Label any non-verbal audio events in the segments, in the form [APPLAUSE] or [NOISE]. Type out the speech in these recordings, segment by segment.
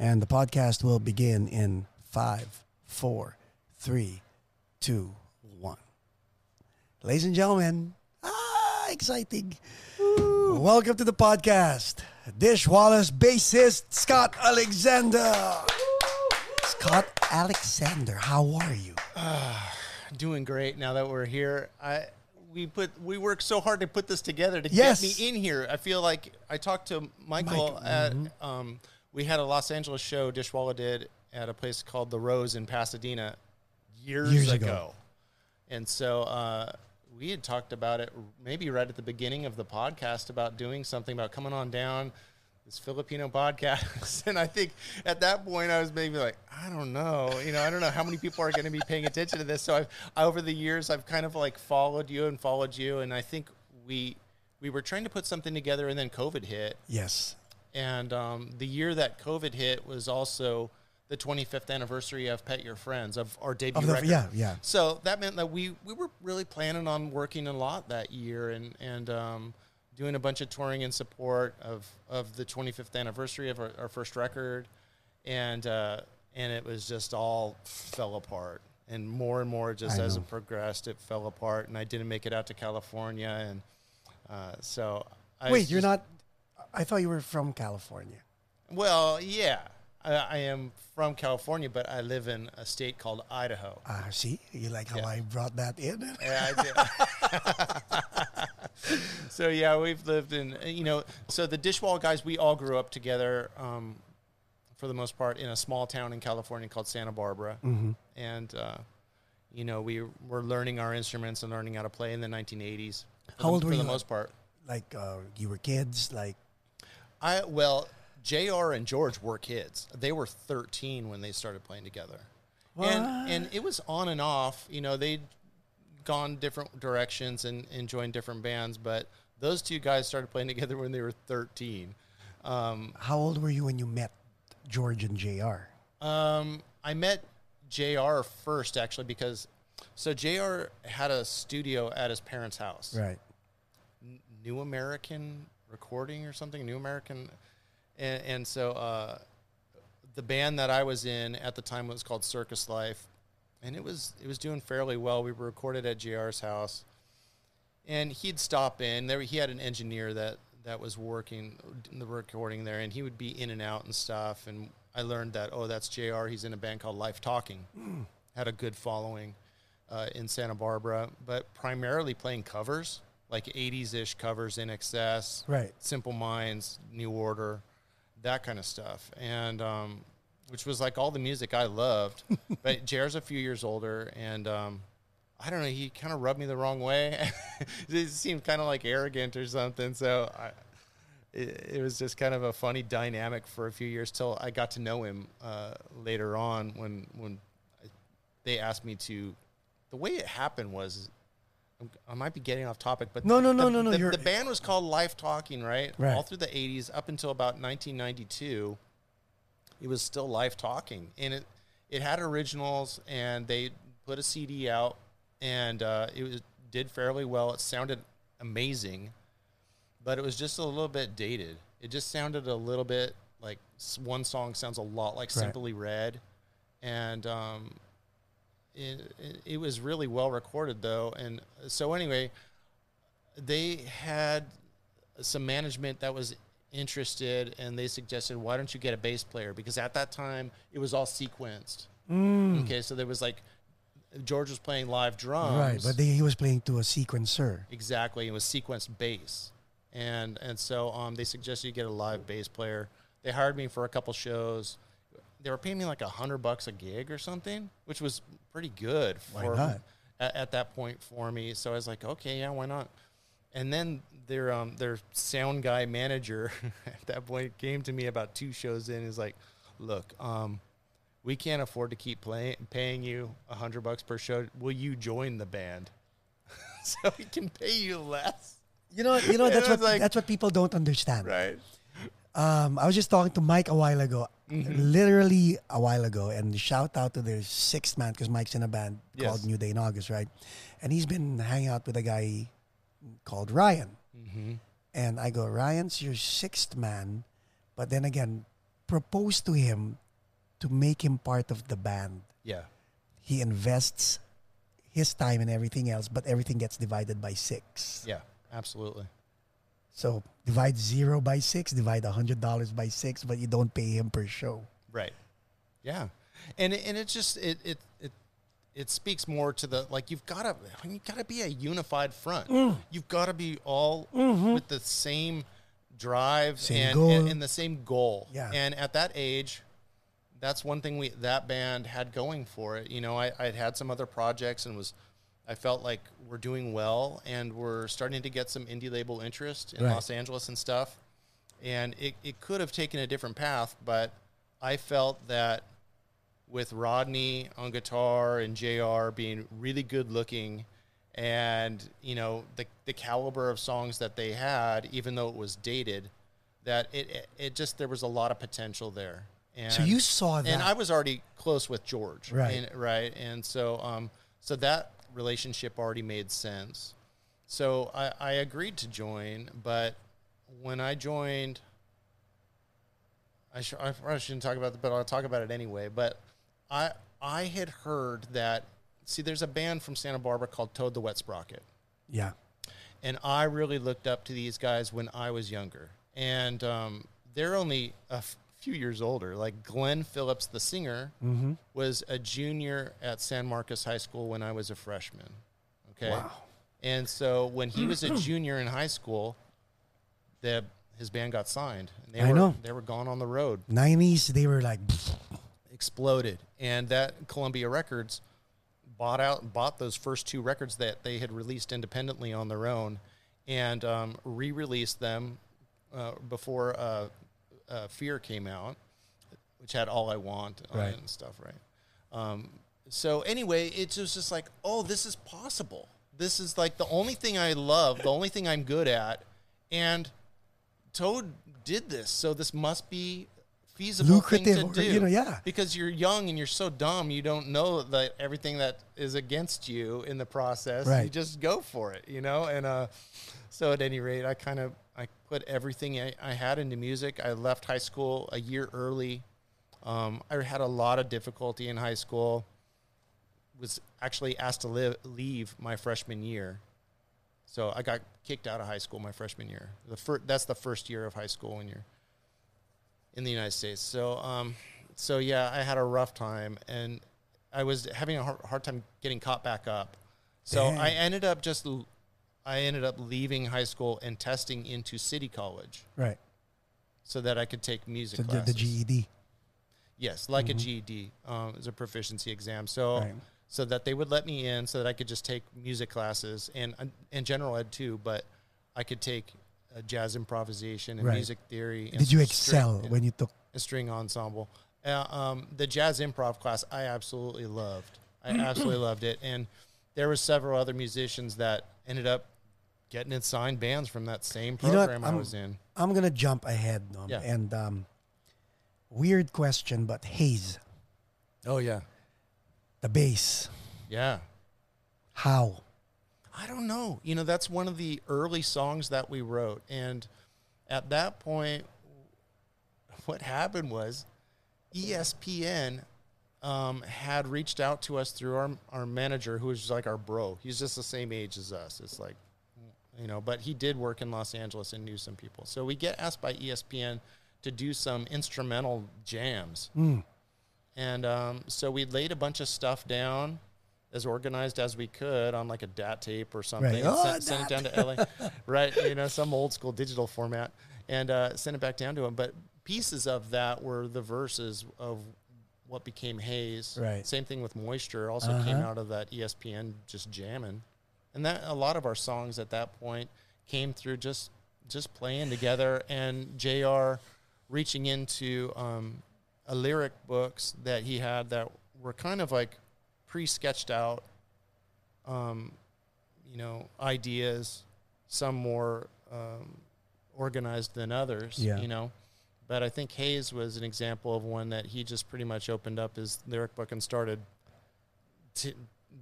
And the podcast will begin in five, four, three, two, one. Ladies and gentlemen, ah, exciting. Welcome to the podcast. Dishwalla's bassist Scot Alexander. Scot Alexander, how are you? doing great now that we're here. I we put we worked so hard to put this together to Yes. get me in here. I feel like I talked to Michael at um, we had a Los Angeles show Dishwalla did at a place called the Rose in Pasadena years, Years ago. ago. and so uh, we had talked about it maybe right at the beginning of the podcast about doing something about coming on down this Filipino podcast. [LAUGHS] And I think at that point I was maybe like, I don't know, you know, I don't know how many people are going to be paying attention to this. So I've over the years I've kind of like followed you and followed you, and I think we we were trying to put something together, and then COVID hit, Yes. And um, the year that COVID hit was also the 25th anniversary of Pet Your Friends of our debut Of the- record. yeah, yeah. So that meant that we we were really planning on working a lot that year and and um, doing a bunch of touring in support of of the 25th anniversary of our, our first record, and uh, and it was just all fell apart. And more and more, just I as know. it progressed, it fell apart, and I didn't make it out to California, and uh, so. I Wait, you're not. I thought you were from California. well, yeah. I, I am from California, but I live in a state called Idaho. Ah, see, you like how Yeah. I brought that in? Yeah, I [LAUGHS] so yeah, we've lived in you know. So the Dishwalla guys, we all grew up together, um, for the most part, in a small town in California called Santa Barbara, Mm-hmm. and uh, you know we were learning our instruments and learning how to play in the 1980s. For How the, old were for you the most part? Like uh, you were kids, like I well, Jr. and George were kids. They were 13 when they started playing together, and and it was on and off. You know, they'd gone different directions and, and joined different bands, but those two guys started playing [LAUGHS] together when they were 13. Um, how old were you when you met George and Jr. um, I met Jr. first actually because so Jr. had a studio at his parents' house. Right. New American Recording or something, New American, and, and so uh, the band that I was in at the time was called Circus Life, and it was it was doing fairly well. We were recorded at JR's house, and he'd stop in there. He had an engineer that that was working the recording there, and he would be in and out and stuff. And I learned that oh, that's Jr. He's in a band called Life Talking, had a good following uh, in Santa Barbara, but primarily playing covers like 80s ish covers INXS, Right. Simple Minds, New Order, that kind of stuff. And um, which was like all the music I loved. [LAUGHS] but JR's a few years older, and um, I don't know, he kind of rubbed me the wrong way. [LAUGHS] it seemed kind of like arrogant or something. So I, it, it was just kind of a funny dynamic for a few years till I got to know him uh, later on when when they asked me to. The way it happened was, I might be getting off topic, but No, no, no, the, no, no, The, the band was called Life Talking, right? Right. All through the '80s up until about 1992, it was still Life Talking, and it it had originals, and they put a CD out, and uh, it was, did fairly well. It sounded amazing, but it was just a little bit dated. It just sounded a little bit like one song sounds a lot like Right. Simply Red, and um, it, it, it was really well recorded though. And so anyway, they had some management that was interested, and they suggested, why don't you get a bass player? Because at that time it was all sequenced. Mm. Okay, so there was like George was playing live drums, Right, but they, he was playing to a sequencer. Exactly, it was sequenced bass, and and so um, they suggested you get a live bass player. They hired me for a couple shows. They were paying me like a hundred bucks a gig or something, which was pretty good for? At, at that point for me. So I was like, okay, yeah, why not? And then their um, their sound guy manager [LAUGHS] at that point came to me about two shows in. Is like, look, um, we can't afford to keep playing paying you a hundred bucks per show. Will you join the band? [LAUGHS] so we can pay you less. You know, you know [LAUGHS] that's what like- that's what people don't understand. Right. Um, I was just talking to Mike a while ago, Mm-hmm. literally a while ago, and shout out to their sixth man because Mike's in a band Yes. called New Day in August, right? And he's been hanging out with a guy called Ryan, Mm-hmm. and I go, Ryan's your sixth man, but then again, propose to him to make him part of the band. Yeah. He invests his time and everything else, but everything gets divided by six. Yeah. Absolutely. So divide zero by six, divide a hundred dollars by six, but you don't pay him per show. Right. Yeah. And it- and it just it it it it speaks more to the like you've got to you've got to be a unified front. Mm. You've got to be all with the same drive Mm-hmm. Same and, and and the same goal. Yeah. And at that age, that's one thing we that band had going for it. You know, I I'd had some other projects and was I felt like we're doing well and we're starting to get some indie label interest in Right. Los Angeles and stuff. And it, it could have taken a different path, but I felt that with Rodney on guitar and JR being really good looking and, you know, the, the caliber of songs that they had, even though it was dated, that it, it, it just, there was a lot of potential there. And, So you saw that. and I was already close with George, Right. And, right, and so um, so that relationship already made sense. So I, I agreed to join, but when I joined, I, sh- I shouldn't talk about it, but I'll talk about it anyway. But I I had heard that see, there's a band from Santa Barbara called Toad the Wet Sprocket. yeah. And I really looked up to these guys when I was younger. And um, they're only a few years older. Like Glen Phillips, the singer, Mm-hmm. was a junior at San Marcos High School when I was a freshman. Okay. Wow. And so when he was a [CLEARS THROAT] junior in high school, the his band got signed. And they I were know. they were gone on the road Nineties, they were like, exploded, and that Columbia Records bought out bought those first two records that they had released independently on their own, and um, re-released them uh, before uh, uh, Fear came out, which had All I Want Right. and stuff, right? Um, so anyway, it was just like, oh, this is possible. This is like the only thing I love, the only thing I'm good at, and Toad did this, so this must be feasible Lucrative, thing to do. you know, yeah. Because you're young and you're so dumb, you don't know that everything that is against you in the process. Right. You just go for it, you know. And uh, so at any rate, I kind of I put everything I, I had into music. I left high school a year early. Um, I had a lot of difficulty in high school. Was actually asked to live, leave my freshman year. So I got kicked out of high school my freshman year. The fir- that's the first year of high school when you're in the United States. So, um, so yeah, I had a rough time, and I was having a hard, hard time getting caught back up. So Dang. I ended up just, I ended up leaving high school and testing into City College right. so that I could take music So the, classes. the GED. Yes, like a GED um, is a proficiency exam. So Right. so that they would let me in so that I could just take music classes and and general ed too, but I could take uh, jazz improvisation and Right. music theory. And Did you string- excel and- when you took? and string ensemble. Uh, um, the jazz improv class I absolutely loved. I [CLEARS THROAT] absolutely loved it, and there were several other musicians that ended up getting in signed bands from that same You know program I was in. I'm gonna jump ahead, no? Yeah. and um, weird question, but Haze, Oh yeah, the bass, yeah. how? I don't know. You know, that's one of the early songs that we wrote. And at that point, what happened was ESPN um, had reached out to us through our, our manager, who was like our bro. He's just the same age as us. It's like, you know, but he did work in Los Angeles and knew some people. So we get asked by ESPN to do some instrumental jams. Mm. And um, so we laid a bunch of stuff down as organized as we could on like a DAT tape or something. Right. and Oh, sent, sent it down to LA. [LAUGHS] right. You know, some old school digital format and uh, sent it back down to him. But pieces of that were the verses of what became Haze. Right. Same thing with Moisture also came Uh-huh. out of that ESPN just jamming. And that a lot of our songs at that point came through just just playing together and JR reaching into um, a lyric books that he had that were kind of like pre-sketched out um, you know ideas some more um, organized than others Yeah. you know but i think haze was an example of one that he just pretty much opened up his lyric book and started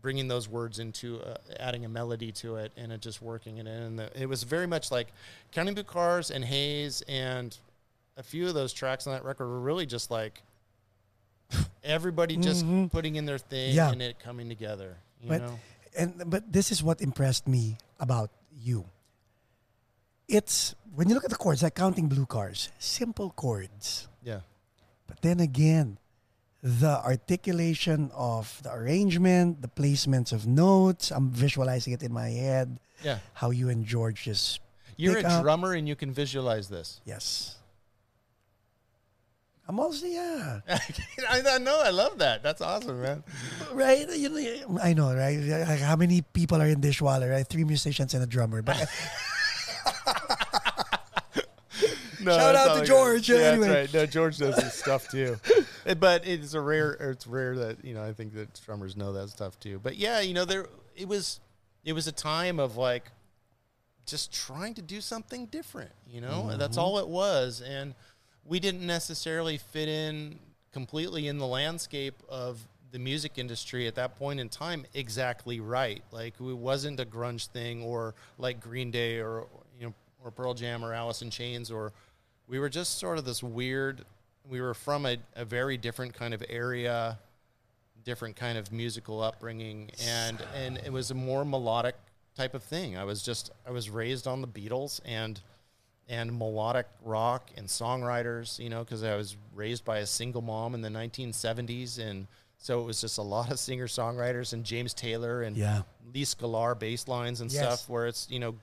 bringing those words into uh, adding a melody to it and it just working it in and the, it was very much like counting cars and haze and a few of those tracks on that record were really just like [LAUGHS] everybody just Mhm. putting in their thing Yeah. and it coming together. You But- know, and but this is what impressed me about you. It's when you look at the chords, like counting blue cars, simple chords. yeah, But then again, the articulation of the arrangement, the placements of notes, I'm visualizing it in my head, yeah. how you and George just You're a up- drummer and you can visualize this. yes. I'm also yeah. [LAUGHS] I, I know. I love that. That's awesome, man. Right? You know, I know, right? Like how many people are in Dishwalla, right? Three musicians and a drummer. But [LAUGHS] No, Shout out to. George, Yeah, anyway. that's right. No, George does his stuff too. [LAUGHS] But it's a rare. It's rare that you know. I think that drummers know that stuff too. But yeah, you know, there it was. It was a time of like just trying to do something different. You know, that's Mm-hmm. all it was, and we didn't necessarily fit in completely in the landscape of the music industry at that point in time exactly right. Like it wasn't a grunge thing or like Green Day or you know or Pearl Jam or Alice in Chains or we were just sort of this weird we were from a, a very different kind of area different kind of musical upbringing and and it was a more melodic type of thing i was just i was raised on the beatles and and melodic rock and songwriters you know because i was raised by a single mom in the 1970s and so it was just a lot of singer songwriters and james taylor and yeah. Lee Sklar bass lines and Yes. stuff where it's you know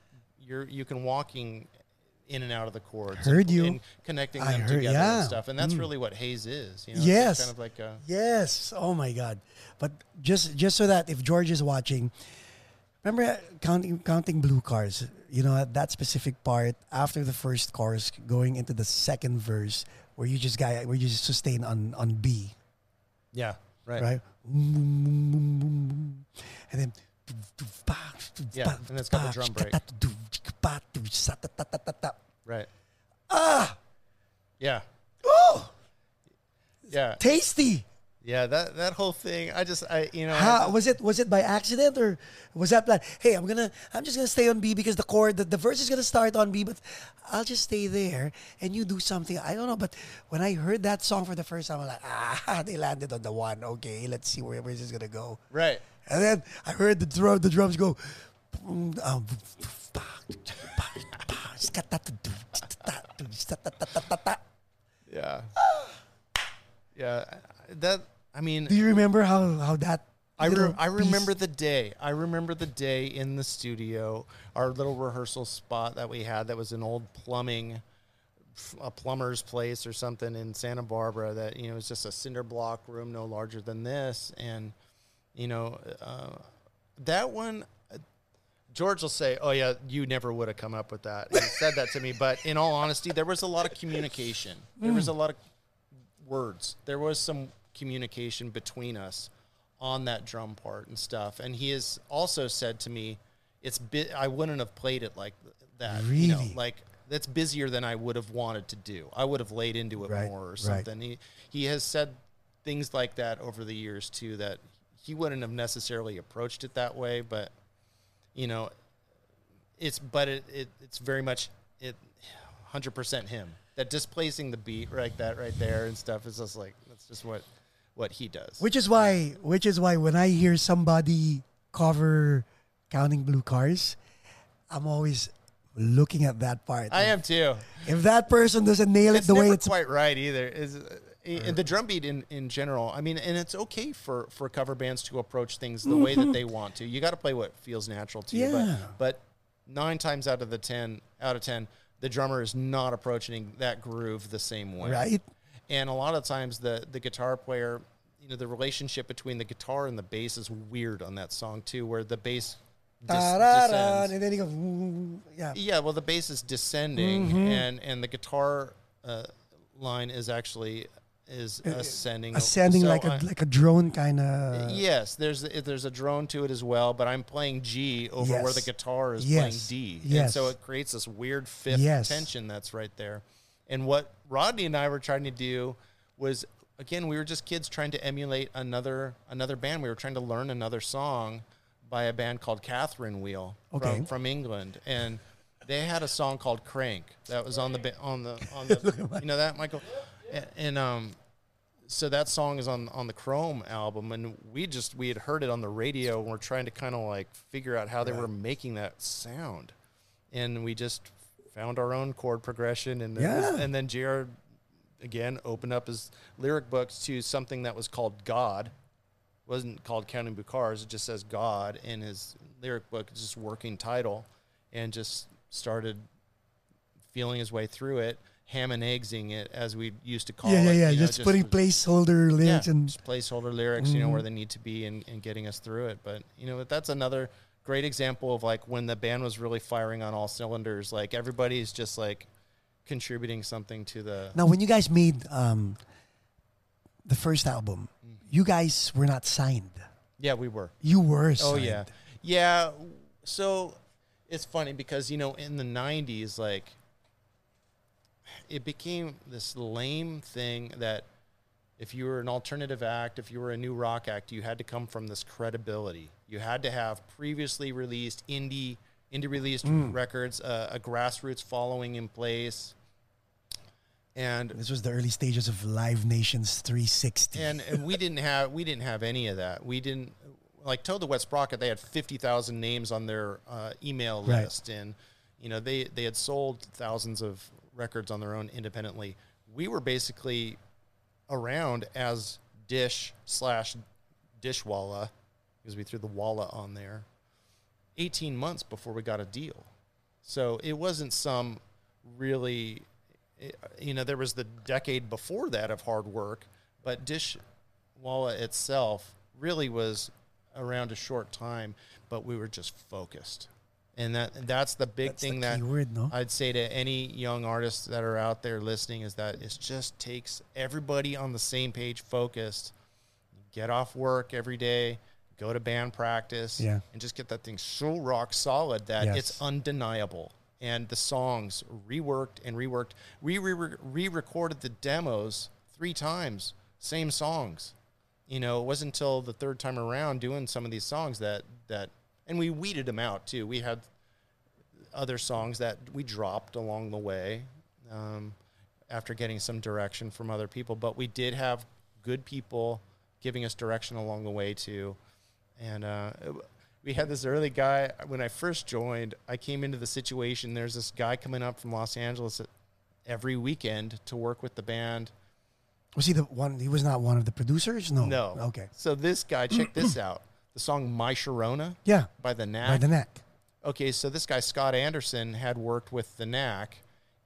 you're you can walking in and out of the chords Heard and, you. and connecting them heard- together yeah. and stuff and that's Mm. really what haze is you know? Yes. kind of like a Yes. Oh my God. But just just so that if George is watching, remember uh, counting counting blue cars. You know at that specific part after the first chorus, going into the second verse, where you just guy where you just sustain on on B, yeah right, right? And then. Yeah, and it's got the drum break. Right Ah, yeah oh, yeah tasty. yeah that that whole thing i just i you know How, just- was it was it by accident or was that plan? Hey, I'm gonna I'm just gonna stay on B because the chord the, the verse is gonna start on B, but I'll just stay there and you do something. I don't know, but when I heard that song for the first time, I'm like, ah, [LAUGHS] they landed on the one. Okay, let's see where where this is gonna go. right And then I heard the drum the drums go. Yeah yeah that i mean Do you remember how how that? I, re- I piece- remember the day. I remember the day in the studio, our little rehearsal spot that we had that was an old plumbing, a plumber's place or something in Santa Barbara that, you know, was just a cinder block room no larger than this. And, you know, uh, that one, George will say, "Oh yeah, you never would have come up with that." He said that to me, but in all honesty, there was a lot of communication. There was a lot of words. There was some communication between us on that drum part and stuff. And he has also said to me, "It's bi- I wouldn't have played it like th- that. You know, Really? like that's busier than I would have wanted to do. I would have laid into it Right, more or right. something." He he has said things like that over the years too. That he wouldn't have necessarily approached it that way, but you know, it's but it, it it's very much it, hundred percent him. That displacing the beat like that right there and stuff is just like that's just what what he does. Which is why, which is why when I hear somebody cover "Counting Blue Cars," I'm always looking at that part. I am too. If that person doesn't nail it It's the way it's quite right either. Is and the drum beat in, in general. I mean, and it's okay for, for cover bands to approach things the way that they want to. You got to play what feels natural to you. Yeah. But, but nine times out of the ten, out of ten, the drummer is not approaching that groove the same way. right. And a lot of times the the guitar player, you know, the relationship between the guitar and the bass is weird on that song too, where the bass dis- and then he goes, "Ooh," yeah. Yeah, well, the bass is descending, Mm-hmm. and and the guitar uh, line is actually is ascending. Uh, Ascending So like a I- like a drone kind of. yes, there's there's a drone to it as well, but I'm playing G over where the guitar is Yes. playing D, and so it creates this weird fifth Yes. tension that's right there. And what Rodney and I were trying to do was again we were just kids trying to emulate another another band. We were trying to learn another song by a band called Catherine Wheel Okay. from, from England, and they had a song called Crank that was on the on the on the [LAUGHS] you know that Michael and, and um so that song is on on the Chrome album and we just we had heard it on the radio and we're trying to kind of like figure out how they were making that sound and we just found our own chord progression and then, Yeah. and then JR again opened up his lyric books to something that was called God wasn't called Counting Blue Cars. It just says God in his lyric book. It's just working title, and just started feeling his way through it, ham and eggsing it as we used to call yeah, it. yeah, yeah. you know, just, putting placeholder yeah, lyrics and just placeholder lyrics, you know, where they need to be and, and getting us through it. But you know, that's another great example of like when the band was really firing on all cylinders. Like everybody's just like contributing something to the. now when you guys made um, the first album, Mm. you guys were not signed. Yeah, we were. You were Oh yeah, yeah. So it's funny because you know in the '90s, like it became this lame thing that if you were an alternative act, if you were a new rock act, you had to come from this credibility. You had to have previously released indie indie released records, uh, a grassroots following in place, and This was the early stages of Live Nations 360. and and we didn't have we didn't have any of that. We didn't like Toad the Wet Sprocket. They had fifty thousand names on their uh, email Right. list, and you know they they had sold thousands of records on their own independently. We were basically around as Dish slash Dishwalla because we threw the Walla on there. Eighteen months before we got a deal, so it wasn't some really you know, there was the decade before that of hard work, but Dishwalla itself really was around a short time, but we were just focused. And that that's the big That's thing the that word, no? I'd say to any young artists that are out there listening is that it just takes everybody on the same page focused. Get off work every day, go to band practice, Yeah. and just get that thing so rock solid that Yes. it's undeniable. And the songs reworked and reworked. We re recorded the demos three times, same songs. You know, it wasn't until the third time around doing some of these songs that that, and we weeded them out too. We had other songs that we dropped along the way um, after getting some direction from other people. But we did have good people giving us direction along the way too. And uh, we had this early guy when I first joined. I came into the situation. There's this guy coming up from Los Angeles every weekend to work with the band. Was he the one? He was not one of the producers? No. No. Okay. So this guy, check this out. The song "My Sharona" Yeah. by the Knack. By the Knack. okay, so this guy Scott Anderson had worked with the Knack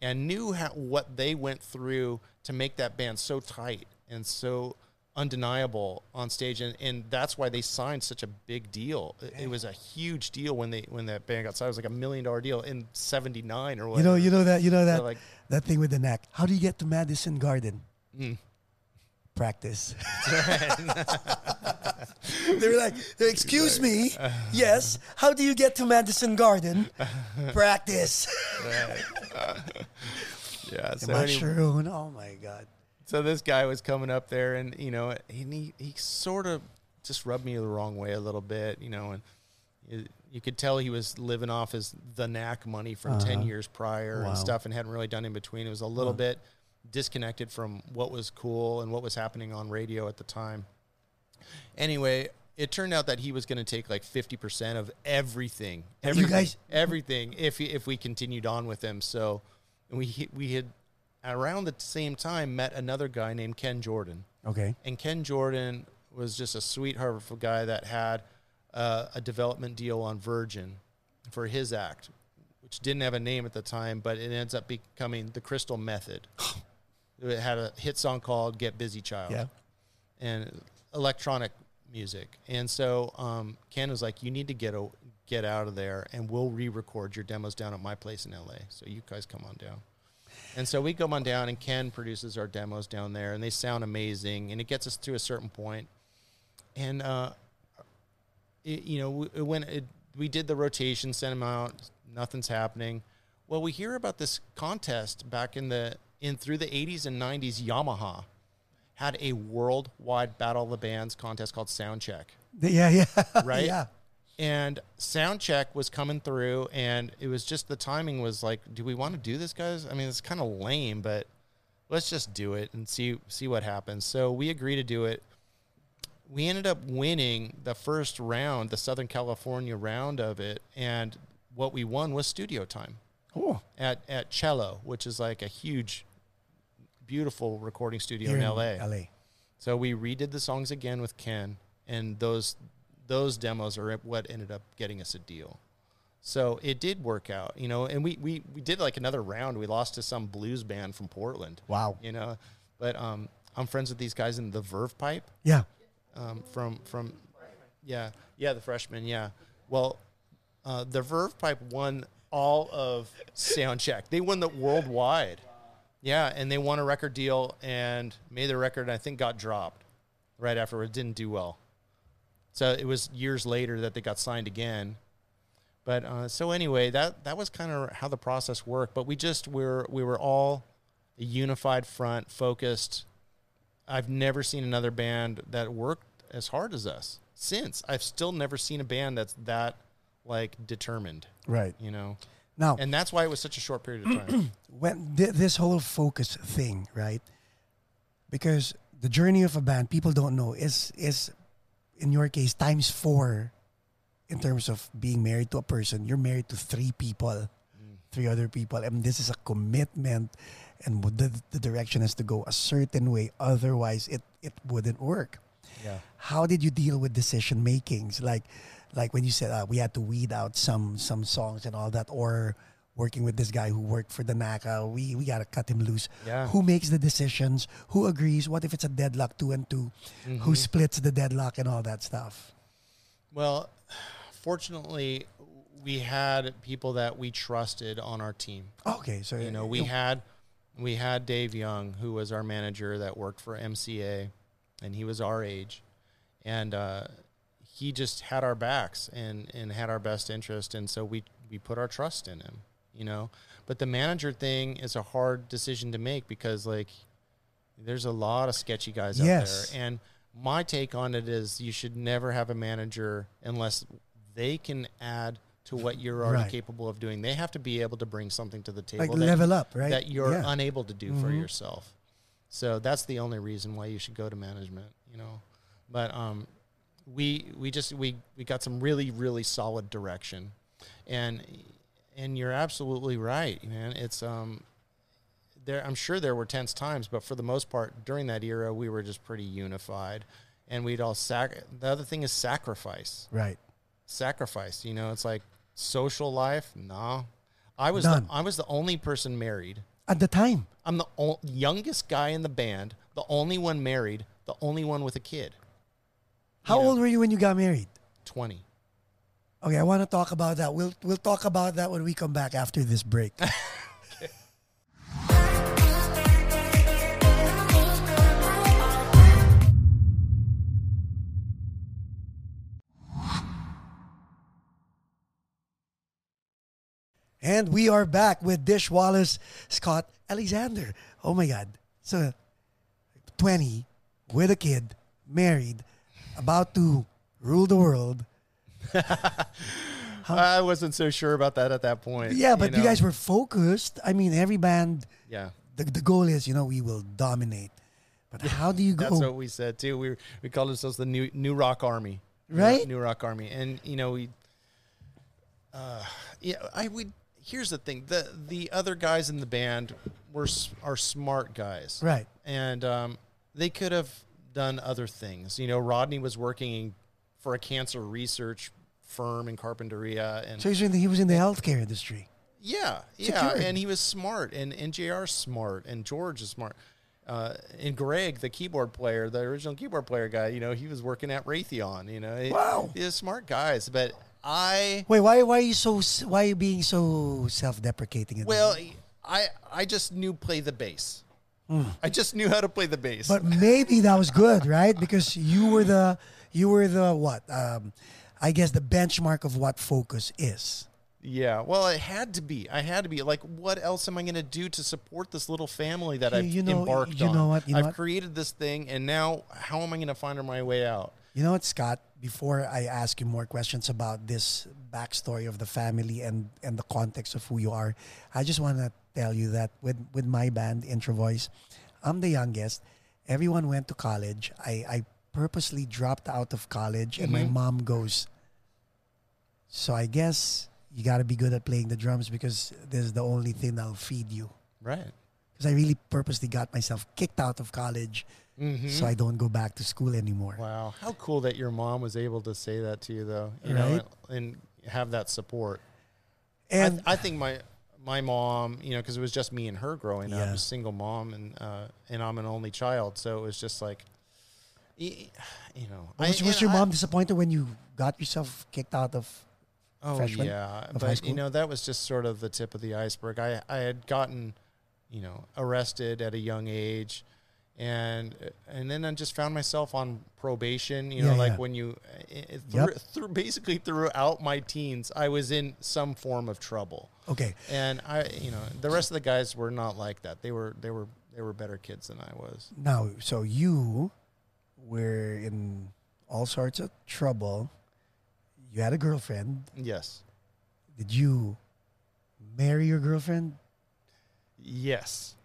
and knew how, what they went through to make that band so tight and so undeniable on stage, and, and that's why they signed such a big deal. It, it was a huge deal when they when that band got signed. It was like a million dollar deal in '79 or whatever You know, you know that, you know that, like- that thing with the Knack. How do you get to Madison Garden? Mm. Practice. [LAUGHS] they were like, "Excuse me, yes. How do you get to Madison Garden? Practice." [LAUGHS] yeah, so anyway- Oh my God. so this guy was coming up there and you know he he, sort of just rubbed me the wrong way a little bit you know and you, you could tell he was living off his the knack money from 10 Uh-huh. years prior Wow. and stuff and hadn't really done in between it was a little Huh. bit disconnected from what was cool and what was happening on radio at the time anyway it turned out that he was going to take like 50% of everything You everything, guys- everything if if we continued on with him so we we had around the same time met another guy named Ken Jordan Okay. and Ken Jordan was just a sweetheart of a guy that had uh, a development deal on Virgin for his act, which didn't have a name at the time, but it ends up becoming the Crystal Method. [LAUGHS] it had a hit song called "Get Busy Child" Yeah. and electronic music. And so um, Ken was like, "You need to get a, get out of there, and we'll re-record your demos down at my place in LA. So you guys come on down." And so we come on down, and Ken produces our demos down there, and they sound amazing, and it gets us to a certain. And uh, it, you know, we- when it, we did the rotation, sent them out, nothing's happening. Well, we hear about this contest back in the in through the 80s and 90s. Yamaha had a worldwide Battle of the Bands contest called Soundcheck, Yeah, yeah. [LAUGHS] Right? yeah. and sound check was coming through, and it was just the timing was like, do we want to do this, guys? I mean, it's kind of lame, but let's just do it and see see what happens. So we agreed to do it. We ended up winning the first round, the Southern California round of it, and what we won was studio time Oh, at at Cello, which is like a huge, beautiful recording studio here in LA. LA. So we redid the songs again with Ken, and those those demos are what ended up getting us a deal. So it did work out, you know. And we we we did like another round. We lost to some blues band from Portland, Wow. you know. But um, I'm friends with these guys in the Verve Pipe Yeah. um, from from yeah yeah the freshman yeah well uh, the Verve Pipe won all of Soundcheck they won the worldwide yeah and they won a record deal and made the record and I think got dropped right afterwards didn't do well so it was years later that they got signed again but uh, so anyway that that was kind of how the process worked but we just were we were all a unified front focused I've never seen another band that worked as hard as us since. I've still never seen a band that's that like determined, Right. you know. Now, And that's why it was such a short period of time. [CLEARS THROAT] when th- this whole focus thing, right? Because the journey of a band, people don't know, is is in your case times four in terms of being married to a person. You're married to three people, mm. three other people, and this is a commitment, and the, the direction has to go a certain way. Otherwise, it it wouldn't work. yeah. How did you deal with decision makings? Like, like when you said uh, we had to weed out some some songs and all that, or working with this guy who worked for the Knack, we we gotta cut him loose. Yeah. Who makes the decisions? Who agrees? What if it's a deadlock two and 2 Who Mhm. splits the deadlock and all that stuff? Well, fortunately, we had people that we trusted on our team. Okay, so You know, we had we had Dave Young, who was our manager that worked for MCA, and he was our age, and uh, he just had our backs and and had our best interest, and so we we put our trust in him. You know, but the manager thing is a hard decision to make because like there's a lot of sketchy guys out Yes. there, and my take on it is you should never have a manager unless they can add to what you're already Right. capable of doing. They have to be able to bring something to the table like that, level up, right? that you're Yeah. unable to do for Mhm. yourself. So that's the only reason why you should go to management, you know. But um, we we just we we got some really really solid direction, and and you're absolutely right, man. It's um there. I'm sure there were tense times, but for the most part, during that era, we were just pretty unified, and we'd all sac. The other thing is sacrifice right. sacrifice. You know, it's like social life. No, I was the, I was the only person married. At the time, I'm the o- youngest guy in the band, the only one married, the only one with a kid. How old were you when you got married? Twenty. Okay, I want to talk about that. We'll we'll talk about that when we come back after this break. [LAUGHS] And we are back with Dish Wallace, Scot Alexander. Oh my God. So, 20, with a kid, married, about to rule the world. [LAUGHS] I wasn't so sure about that at that point. Yeah, but you, know? guys were focused. I mean, every band, Yeah, the, the goal is, you know, we will dominate. But how do you go? that's what we said too. We were, we called ourselves the new New Rock Army, New- Right? New Rock Army, and you know we. Uh, yeah, I would. Here's the thing: the the other guys in the band were are smart guys, right. and um, they could have done other things. You know, Rodney was working for a cancer research firm in Carpinteria, and So the, he was in the healthcare industry. yeah, yeah, Secured. and he was smart, and and Jr's smart, and George is smart. Uh, and Greg, the keyboard player, the original keyboard player guy, you know, he was working at Raytheon. You know, He- Wow. he's smart guys. But I, Wait, why why are you so why are you being so self-deprecating? well, I I just knew play the bass. I just knew how to play the bass. But maybe that was good, right? Because you were the you were the what? Um, I guess the benchmark of what focus is. Yeah, well, it had to be. I had to be. Like, what else am I going to do to support this little family that I've you know- embarked you on? know what- you know what? I've what? created this thing, and now how am I going to find my way out? You know what, Scot? Before I ask you more questions about this backstory of the family and and the context of who you are, I just want to tell you that with with my band Introvoys, I'm the youngest. Everyone went to college. I I purposely dropped out of college, and my Mhm. mom goes. So I guess you got to be good at playing the drums because this is the only thing that'll feed you. Right. Because I really purposely got myself kicked out of college Mm-hmm. so I don't go back to school anymore. Wow, how cool that your mom was able to say that to you, though. You know, Right. and have that support. And I, I think my my mom, you know, because it was just me and her growing up, a single mom, and uh, and I'm an only child, so it was just like, you know, was, I- was your I- mom disappointed when you got yourself kicked out of? Oh freshman yeah, of but you know that was just sort of the tip of the iceberg. I I had gotten, you know, arrested at a young age, and and then I just found myself on probation. You know, Yeah, like yeah. when you it, it- Yep. through, through basically throughout my teens, I was in some form of trouble, Okay, and I you know the rest of the guys were not like that. They were they were they were better kids than I was. now so you were in all sorts of trouble. You had a girlfriend. Yes, Did you marry your girlfriend? Yes.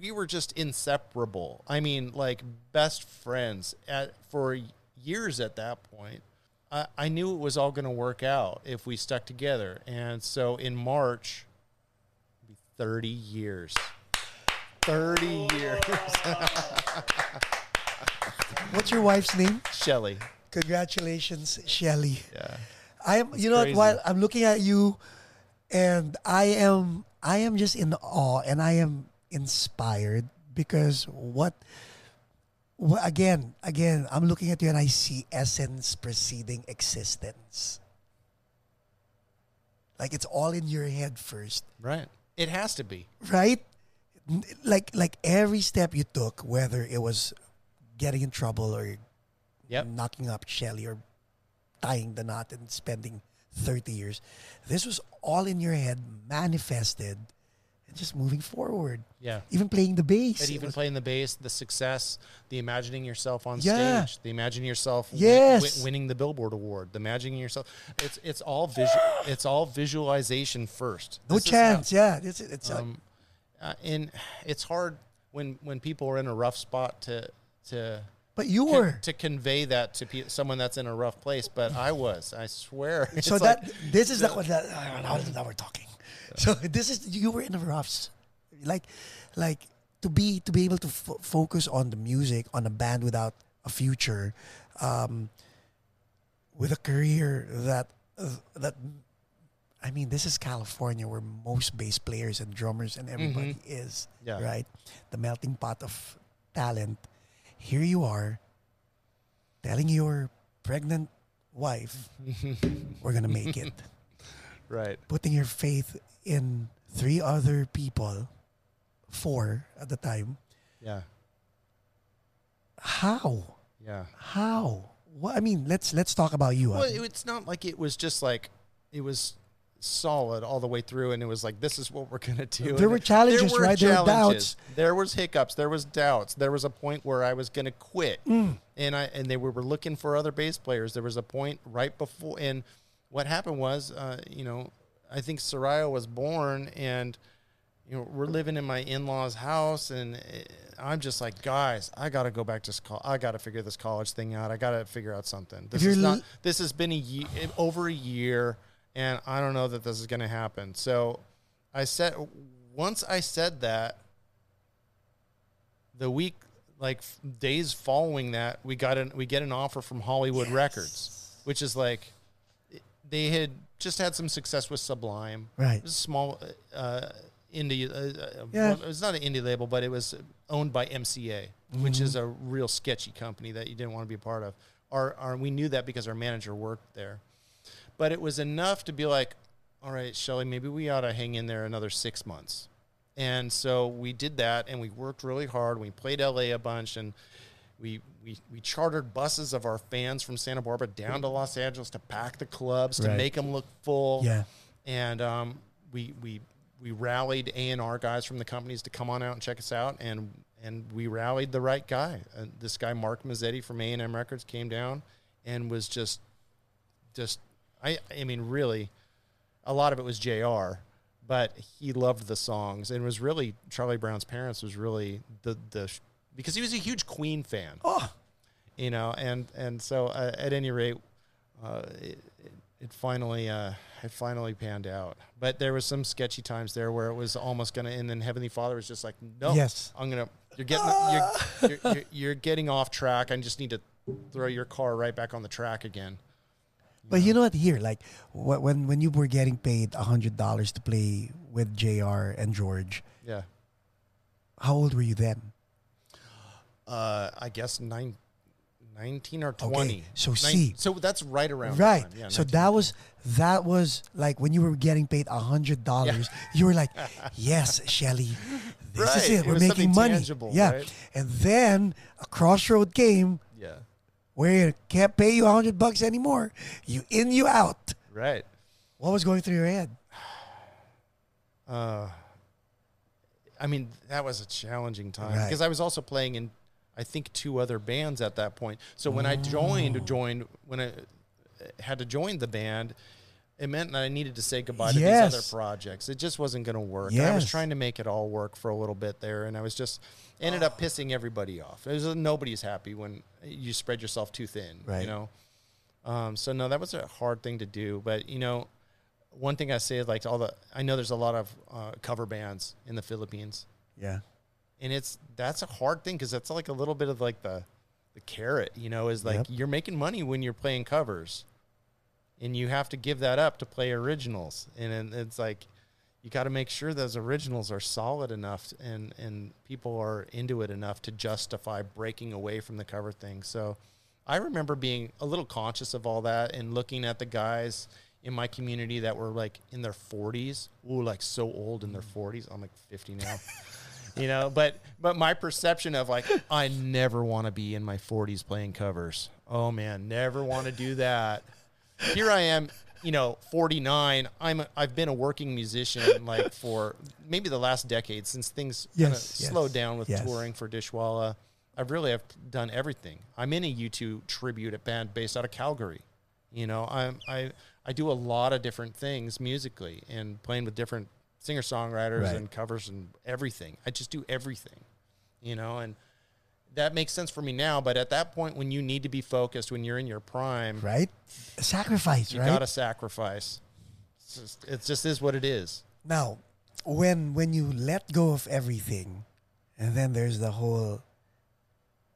We were just inseparable. I mean, like best friends at for years at that point. I, I knew it was all going to work out if we stuck together. And so in March, 30 years. 30 years. [LAUGHS] What's your wife's name? Shelly. Congratulations, Shelly. Yeah. I am. You know crazy. While I'm looking at you, and I am, I am just in awe, and I am inspired because what, wha- again, again, I'm looking at you and I see essence preceding existence. Like it's all in your head first, Right. It has to be. right? Like like every step you took, whether it was getting in trouble or Yep. knocking up Shelly or tying the knot and spending 30 years. This was all in your head, manifested, just moving forward. Yeah. Even playing the bass. But even was- playing the bass, the success, the imagining yourself on Yeah. stage, the imagining yourself Yes. wi- winning the Billboard Award, the imagining yourself. It's it's all visual. it's all visualization first. no This is chance. yeah. It's, it's uh, um, uh, and it's hard when when people are in a rough spot to to but you con- were. to convey that to pe- someone that's in a rough place. But I was. I swear. So like- that this is the, that, now, now we're talking. So [LAUGHS] this is you were in the roughs, like like to be to be able to f- focus on the music on a band without a future, um, with a career that uh, that. I mean, this is California, where most bass players and drummers and everybody is, Yeah. right? The melting pot of talent. Here you are, telling your pregnant wife, [LAUGHS] "We're gonna make it." right. putting your faith in three other people, four at the time. Yeah. How? Yeah. How? What? I mean, let's let's talk about you. Well, it's not like it was just like it was solid all the way through, and it was like this is what we're gonna do. There And were challenges, right? There were doubts. There was hiccups. There was doubts. There was a point where I was gonna quit, Mm. and I and they were, were looking for other bass players. There was a point right before, and what happened was, uh, you know, I think Soraya was born, and you know, we're living in my in-laws' house, and eh, I'm just like, guys, I got to go back to school. I got to figure this college thing out. I got to figure out something. This is not. This has been a year over a year, and I don't know that this is going to happen. So, I said, once I said that, the week, like days following that, we got an we get an offer from Hollywood Records, which is like, they had just had some success with Sublime. Right. It was a small uh, indie. Uh, uh, Yeah. well, it was not an indie label, but it was owned by MCA, which Mm-hmm. is a real sketchy company that you didn't want to be a part of. Our, our, we knew that because our manager worked there. But it was enough to be like, all right, Shelly, maybe we ought to hang in there another six months. And so we did that, and we worked really hard. We played LA a bunch, and we, we, we chartered buses of our fans from Santa Barbara down to Los Angeles to pack the clubs, to Right. make them look full Yeah. and um, we we we rallied A and R guys from the companies to come on out and check us out, and and we rallied the right guy. And this guy Mark Mazzetti from A and M Records came down and was just, just I I mean really, a lot of it was Jr. But he loved the songs and was really Charlie Brown's parents was really the the because he was a huge Queen fan Oh, you know, and and so uh, at any rate, uh, it, it, finally uh, it finally panned out. But there was some sketchy times there where it was almost gonna, and then Heavenly Father was just like, no, Yes. I'm gonna, you're getting, you're, you're, you're, you're getting off track. I just need to throw your car right back on the track again. but you know what? Here, like wh- when when you were getting paid a hundred dollars to play with JR and George, Yeah, how old were you then? Uh, I guess nine. 19 or 20 Okay, so Nine- see- so that's right around that Right. time. Yeah, so 19. that was that was like when you were getting paid a hundred dollars, you were like, "Yes, [LAUGHS] Shelly, this Right. is it. It We're was making money." tangible, yeah. right? And then a crossroad came yeah where it can't pay you a hundred bucks anymore. You in, you out. right What was going through your head? [SIGHS] Uh, I mean, that was a challenging time Right. because I was also playing in, I think, two other bands at that point. So when I Oh. joined, joined when I uh, had to join the band, it meant that I needed to say goodbye to these other projects. It just wasn't going to work. And I was trying to make it all work for a little bit there, and I was just ended up pissing everybody off. It was, nobody's happy when you spread yourself too thin. Right. You know. Um, so no, that was a hard thing to do. But you know, one thing I say is like all the I know there's a lot of uh, cover bands in the Philippines, Yeah. And it's that's a hard thing because that's like a little bit of like the the carrot, you know, is like Yep. you're making money when you're playing covers, and you have to give that up to play originals, and, then it's like you got to make sure those originals are solid enough and and people are into it enough to justify breaking away from the cover thing. So I remember being a little conscious of all that and looking at the guys in my community that were like in their 40s, ooh, like so old in their 40s. I'm like 50 now. [LAUGHS] you know, but but my perception of like [LAUGHS] I never want to be in my 40s playing covers. Oh man, never want to do that. Here I am, you know, 49. I'm a, I've been a working musician like [LAUGHS] for maybe the last decade since things kind of Yes, yes, slowed down with yes. touring for Dishwalla. I've really have done everything. I'm in a U2 tribute at band based out of Calgary. You know, I'm I I do a lot of different things musically and playing with different singer songwriters Right. and covers and everything. I just do everything. You know, and that makes sense for me now. But at that point, when you need to be focused, when you're in your prime, Right. Sacrifice. you right. gotta sacrifice. It's just, it just is what it is. Now, when when you let go of everything, and then there's the whole,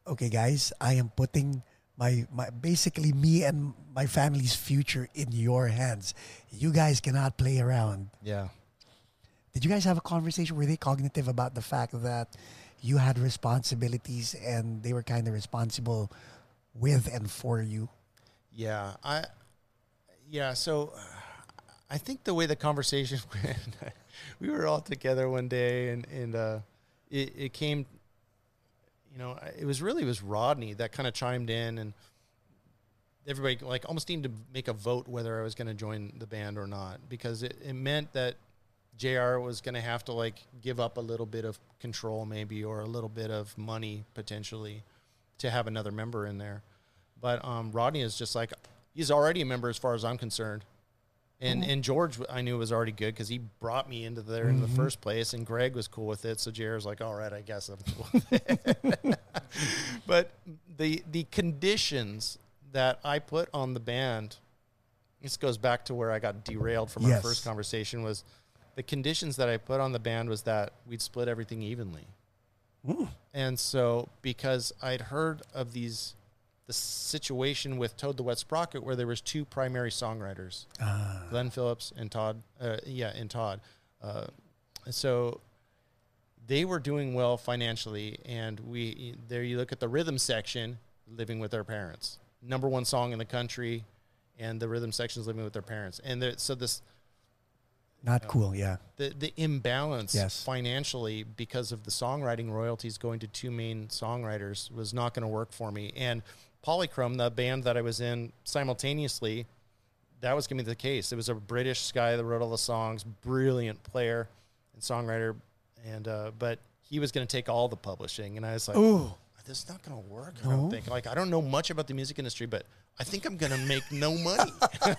okay, guys, I am putting my my basically me and my family's future in your hands. You guys cannot play around. Yeah. Did you guys have a conversation? Were they cognitive about the fact that you had responsibilities and they were kind of responsible with and for you? Yeah, I yeah, so I think the way the conversation [LAUGHS] went, we were all together one day and and uh, it it came you know, it was really it was Rodney that kind of chimed in and everybody like almost needed to make a vote whether I was going to join the band or not because it, it meant that JR was going to have to like give up a little bit of control maybe or a little bit of money potentially to have another member in there. But um, Rodney is just like he's already a member as far as I'm concerned. And and George I knew was already good because he brought me into there in the first place, and Greg was cool with it. So JR's like, all right, I guess I'm cool. with it." [LAUGHS] but the the conditions that I put on the band, this goes back to where I got derailed from our first conversation. Was the conditions that I put on the band was that we'd split everything evenly. And so, because I'd heard of these, the situation with Toad the Wet Sprocket, where there was two primary songwriters, Ah, Glen Phillips and Todd, uh, yeah, and Todd. Uh, so they were doing well financially, and we there you look at the rhythm section, living with their parents, number one song in the country, and the rhythm section is living with their parents, and there, so this not cool. Yeah. the the imbalance Yes. financially because of the songwriting royalties going to two main songwriters was not going to work for me. And Polychrome, the band that I was in simultaneously, that was going to be the case. It was a British guy that wrote all the songs, brilliant player and songwriter, and uh, but he was going to take all the publishing, and I was like, Ooh. this is not going to work. I don't think. Like, I don't know much about the music industry, but I think I'm going to make no [LAUGHS] money. [LAUGHS]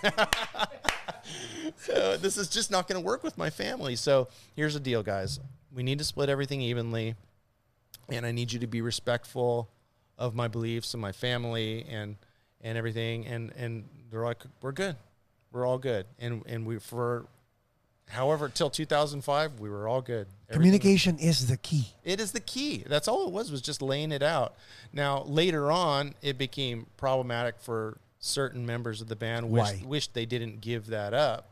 so [LAUGHS] this is just not going to work with my family. So here's the deal, guys. We need to split everything evenly, and I need you to be respectful of my beliefs and my family and and everything. And and they're like, we're good, we're all good. And and we for however till 2005, we were all good. Everything- Communication is the key. it is the key. That's all it was, was just laying it out. Now, later on, it became problematic for certain members of the band. Wish, Why? wished they didn't give that up.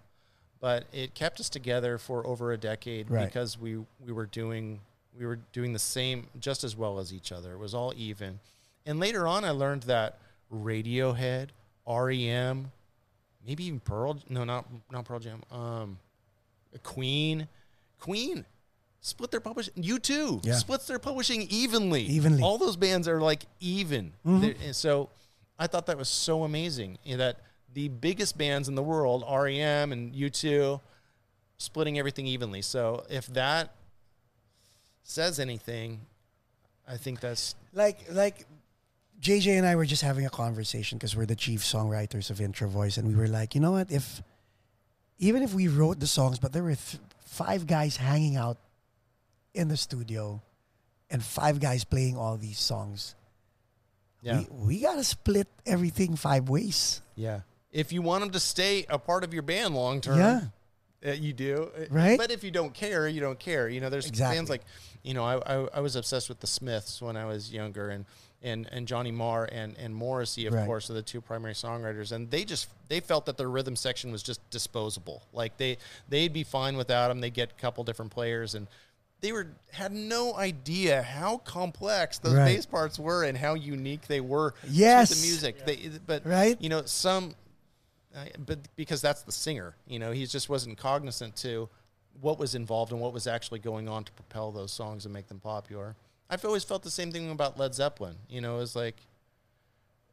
But it kept us together for over a decade Right. because we, we were doing we were doing the same just as well as each other. It was all even. And later on I learned that Radiohead, REM, maybe even Pearl no not not Pearl Jam, um Queen, Queen split their publishing. U2 Yeah. splits their publishing evenly. Evenly. All those bands are like even. They're- And so I thought that was so amazing you know, that the biggest bands in the world, REM and U2, splitting everything evenly. So if that says anything, I think that's Like like JJ and I were just having a conversation because we're the chief songwriters of Introvoys, and we were like, you know what? If even if we wrote the songs, but there were th- five guys hanging out in the studio, and five guys playing all these songs, yeah. we we gotta split everything five ways. Yeah. If you want them to stay a part of your band long term, Yeah. uh, you do. Uh, Right? But if you don't care, you don't care. You know, there's Exactly. bands like, you know, I, I, I was obsessed with the Smiths when I was younger and, and, and Johnny Marr and, and Morrissey, of Right. course, are the two primary songwriters. And they just, they felt that their rhythm section was just disposable. Like they, they'd be fine without them. They get a couple different players and, they were had no idea how complex those Right. bass parts were and how unique they were Yes. to the music. They, but Right. you know, some, I but because that's the singer, you know, he just wasn't cognizant to what was involved and what was actually going on to propel those songs and make them popular. I've always felt the same thing about Led Zeppelin. You know, it's like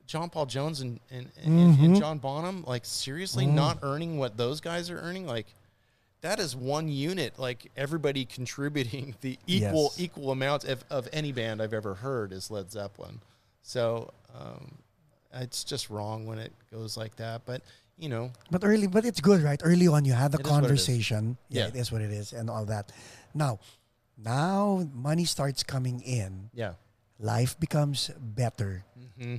John Paul Jones and and, and, and mm-hmm. John Bonham, like seriously, mm-hmm. not earning what those guys are earning, like. That is one unit, like everybody [LAUGHS] contributing the equal Yes. equal amount of, of any band I've ever heard is Led Zeppelin. So um, it's just wrong when it goes like that. But you know, But early, but it's good, right? Early on, you had the It is what conversation. Yeah, Yeah. it is what it is, and all that. Now, now money starts coming in. yeah. Life becomes better. hmm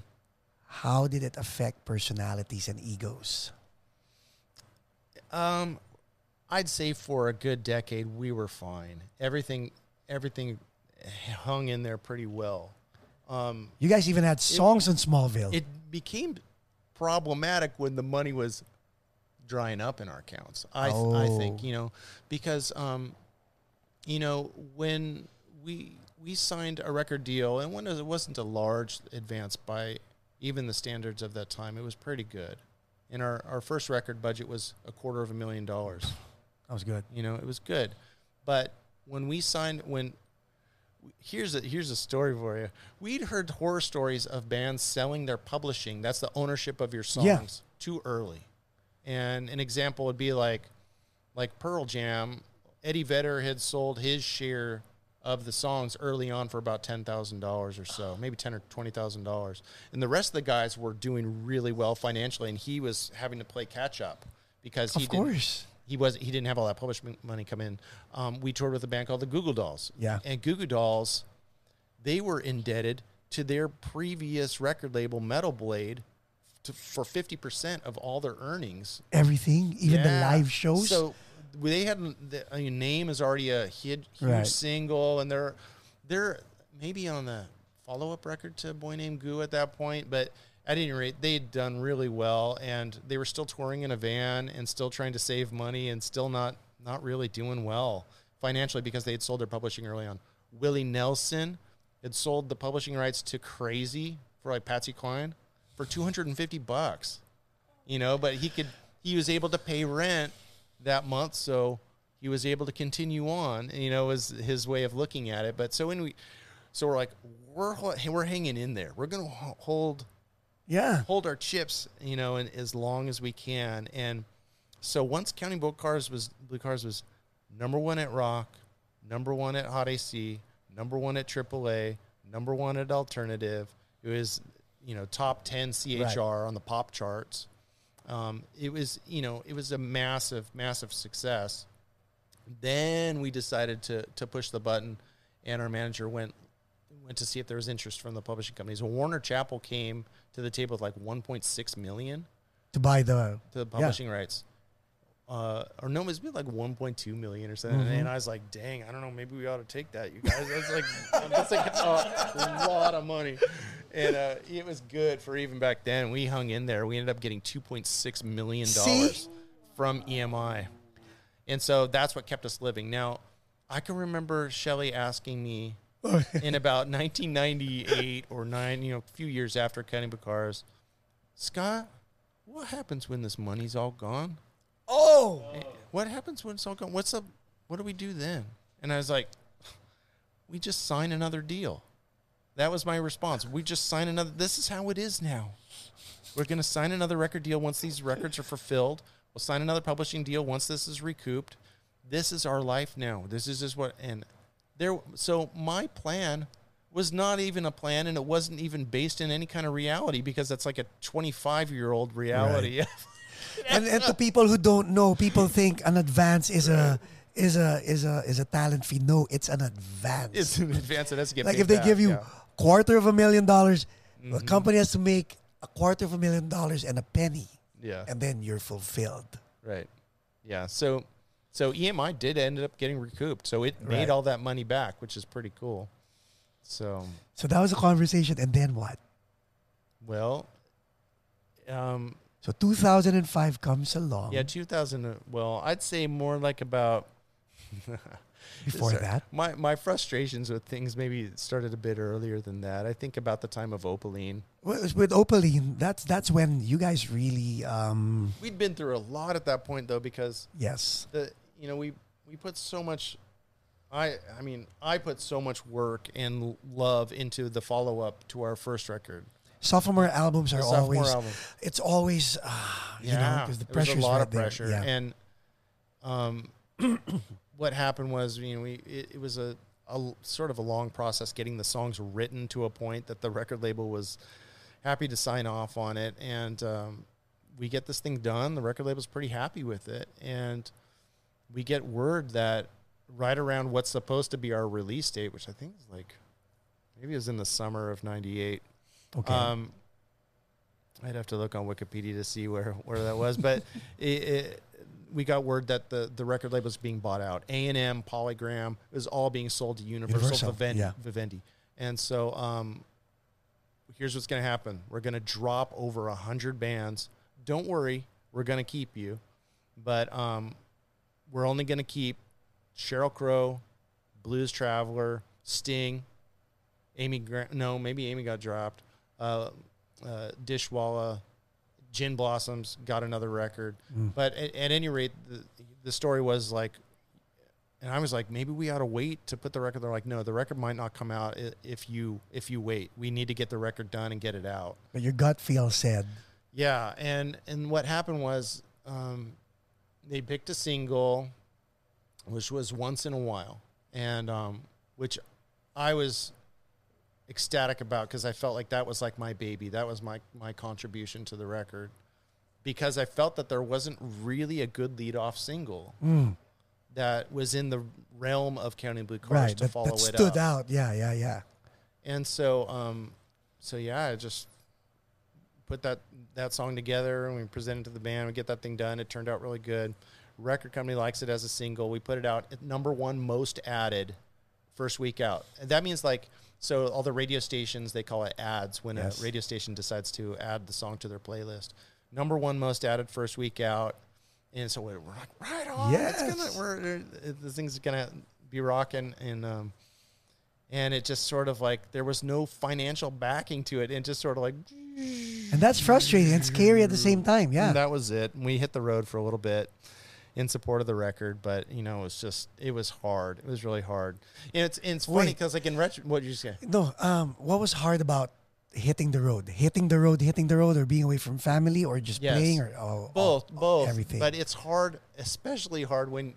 How did it affect personalities and egos? Um, I'd say for a good decade we were fine. Everything, everything hung in there pretty well. Um, You guys even had songs in Smallville. it became problematic when the money was drying up in our accounts. I th- I think Oh. you know because um, you know when we we signed a record deal and when it wasn't a large advance by even the standards of that time, it was pretty good. And our, our first record budget was a quarter of a million dollars. That was good. You know, it was good. But when we signed, when here's a here's a story for you. We'd heard horror stories of bands selling their publishing. That's the ownership of your songs Yeah. too early. And an example would be like like Pearl Jam. Eddie Vedder had sold his share of the songs early on for about ten thousand dollars or so, maybe ten or twenty thousand dollars, and the rest of the guys were doing really well financially, and he was having to play catch up because he Of didn't, course. He was he didn't have all that publishing money come in. Um, we toured with a band called the Goo Goo Dolls. Yeah. and Goo Goo Dolls, they were indebted to their previous record label, Metal Blade, to, for fifty percent of all their earnings. Everything, even the live shows. So they had the I mean, name is already a hit, huge Right. single, and they're they're maybe on the follow up record to Boy Named Goo at that point, but at any rate, they had done really well, and they were still touring in a van and still trying to save money and still not not really doing well financially because they had sold their publishing early on. Willie Nelson had sold the publishing rights to Crazy for like Patsy Cline for 250 bucks you know but he could he was able to pay rent that month so he was able to continue on you know was his way of looking at it but so when we so we're like we're we're hanging in there we're gonna hold yeah. hold our chips you know and as long as we can and so once counting boat cars was blue cars was number one at rock number one at hot ac number one at AAA, number one at alternative. It was, you know, top 10 CHR on the pop charts. Um, it was, you know, it was a massive, massive success. Then we decided to to push the button, and our manager went went to see if there was interest from the publishing companies. Warner Chappell came to the table with like 1.6 million To buy the to the publishing rights. Uh, or no, it was like 1.2 million or something. And I was like, dang, I don't know, maybe we ought to take that, you guys. That's like that's like a lot of money. And uh, it was good for even back then. We hung in there. We ended up getting 2.6 million dollars from EMI. And so that's what kept us living. Now, I can remember Shelley asking me [LAUGHS] in about 1998 or nine, you know, a few years after Cutting Bacars, Scot, what happens when this money's all gone? oh What happens when it's all gone? What's up? What do we do then? And I was like, we just sign another deal. That was my response. We just sign another. This is how it is now. We're going to sign another record deal once these records are fulfilled. We'll sign another publishing deal once this is recouped. This is our life now. This is just what and there so my plan was not even a plan and it wasn't even based in any kind of reality because that's like a 25 year old reality. [LAUGHS] and, and to people who don't know, people think an advance is a is a is a is a talent fee. No, it's an advance. it's in advance. It has to get like if they back, give you yeah. quarter of a million dollars, the Mm-hmm. company has to make a quarter of a million dollars and a penny, Yeah. and then you're fulfilled. Right. Yeah. So so EMI did end up getting recouped. So it made Right. all that money back, which is pretty cool. So So that was a conversation, and then what? well, um, So 2005 comes along. yeah, 2000. uh, Well, I'd say more like about [LAUGHS] Before Sorry. that, my my frustrations with things maybe started a bit earlier than that. I think about the time of Opaline. with, with Opaline, that's that's when you guys really, um, We'd been through a lot at that point though, because yes, the you know we we put so much i i mean i put so much work and love into the follow-up to our first record. Sophomore albums are sophomore always. album. It's always, uh, you know, because the was a lot right of pressure. Yeah. and um [COUGHS] what happened was you know we it, it was a sort of a long process getting the songs written to a point that the record label was happy to sign off on it. And um, we get this thing done. The record label's pretty happy with it. And we get word that right around what's supposed to be our release date which i think is like maybe it was in the summer of 98 okay. um, I'd have to look on Wikipedia to see where, where that was, but [LAUGHS] it, it, we got word that the, the record label was being bought out. A and M, Polygram, it was all being sold to Universal, Universal, Vivendi, yeah. Vivendi. And so um, here's what's going to happen: we're going to drop over a hundred bands. Don't worry, we're going to keep you, but um, we're only going to keep Sheryl Crow, Blues Traveler, Sting, Amy. Gra- no, maybe Amy got dropped. Uh, uh, Dishwalla, Gin Blossoms got another record. Mm. But at, at any rate, the, the story was like, and I was like, maybe we ought to wait to put the record. They're like, no, the record might not come out if you if you wait. We need to get the record done and get it out. but your gut feel said, Yeah, and and what happened was um, they picked a single, which was "Once in a While," and um, which I was ecstatic about because I felt like that was like my baby. That was my my contribution to the record because I felt that there wasn't really a good lead off single mm, that was in the realm of Counting Blue Cars right, to that, follow that it stood up. out. Yeah, yeah, yeah. And so, um, so yeah, I just put that that song together and we present it to the band. We get that thing done. It turned out really good. Record company likes it as a single. We put it out at number one most added first week out. And that means like so all the radio stations they call it ads when Yes. a radio station decides to add the song to their playlist. Number one most added first week out. And so we're, like, right on. It's Yes. gonna, we're, uh, this thing's gonna be rocking. And um, and it just sort of like there was no financial backing to it, and just sort of like And that's frustrating and scary at the same time. Yeah. and that was it. And we hit the road for a little bit in support of the record, but you know, it was just it was hard. It was really hard. And it's and it's funny because like in retro, what did you say? No, um, what was hard about hitting the road? Hitting the road, hitting the road, or being away from family, or just Yes. playing, or oh, Both, oh, both, everything. But it's hard, especially hard when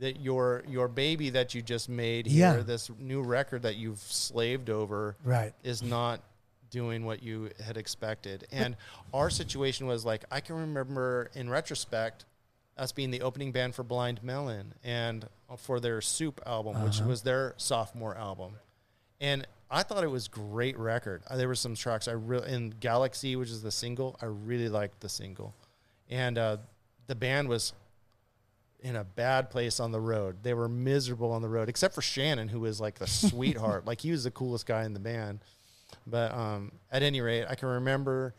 that your your baby that you just made Yeah. here, this new record that you've slaved over, Right. is not doing what you had expected. And our situation was like I can remember in retrospect us being the opening band for Blind Melon and for their Soup album, which Uh-huh. was their sophomore album. And I thought it was great record. Uh, There were some tracks I really in Galaxie, which is the single. I really liked the single, and uh, the band was in a bad place on the road. They were miserable on the road, except for Shannon, who was like the sweetheart. [LAUGHS] like he was the coolest guy in the band. But um, at any rate, I can remember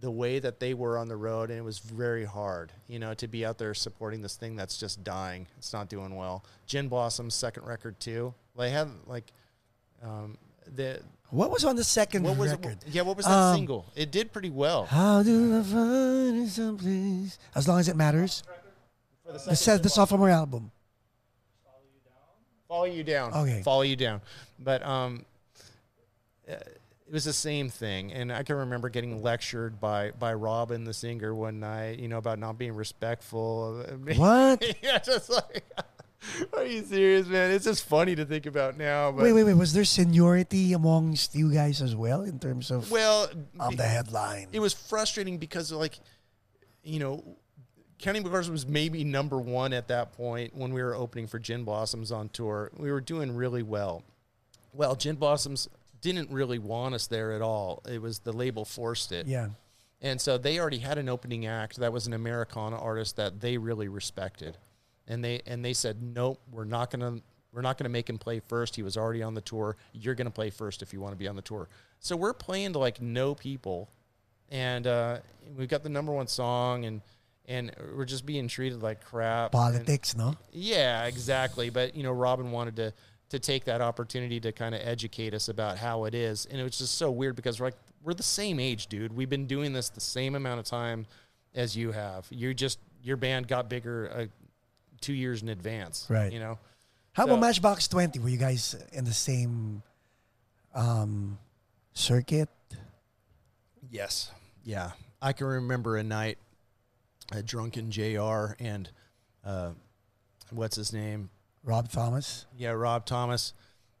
the way that they were on the road, and it was very hard, you know, to be out there supporting this thing that's just dying. It's not doing well. Gin Blossom's second record too. They had like um, the What was on the second what was record? it? Yeah, what was that Um, single? It did pretty well. How do I find someplace? As long as it matters. The says the sophomore album. Follow you down. Okay. Follow you down. But um, uh, it was the same thing, and I can remember getting lectured by by Robin, the singer, one night. You know about not being respectful. [LAUGHS] What? [LAUGHS] yeah, just like. [LAUGHS] Are you serious, man? It's just funny to think about now. But Wait, wait, wait. Was there seniority amongst you guys as well in terms of well, of the headline? it was frustrating because like you know counting Bars was maybe number one at that point when we were opening for gin blossoms on tour. We were doing really well. Well gin blossoms didn't really want us there at all. It was the label forced it. Yeah. and so they already had an opening act that was an americana artist that they really respected. And they and they said nope we're not gonna we're not gonna make him play first. He was already on the tour. You're gonna play first if you want to be on the tour. So we're playing to like no people. And uh, we've got the number one song and and we're just being treated like crap And- Politics, no? yeah, exactly. But you know, Robin wanted to to take that opportunity to kind of educate us about how it is, and it was just so weird because we're like we're the same age, dude. We've been doing this the same amount of time as you have. You just your band got bigger uh, two years in advance, Right. You know, How So- about Matchbox 20? Were you guys in the same um, circuit? Yes. Yeah. I can remember a night, a drunken JR and uh, what's his name? Rob Thomas? Yeah, Rob Thomas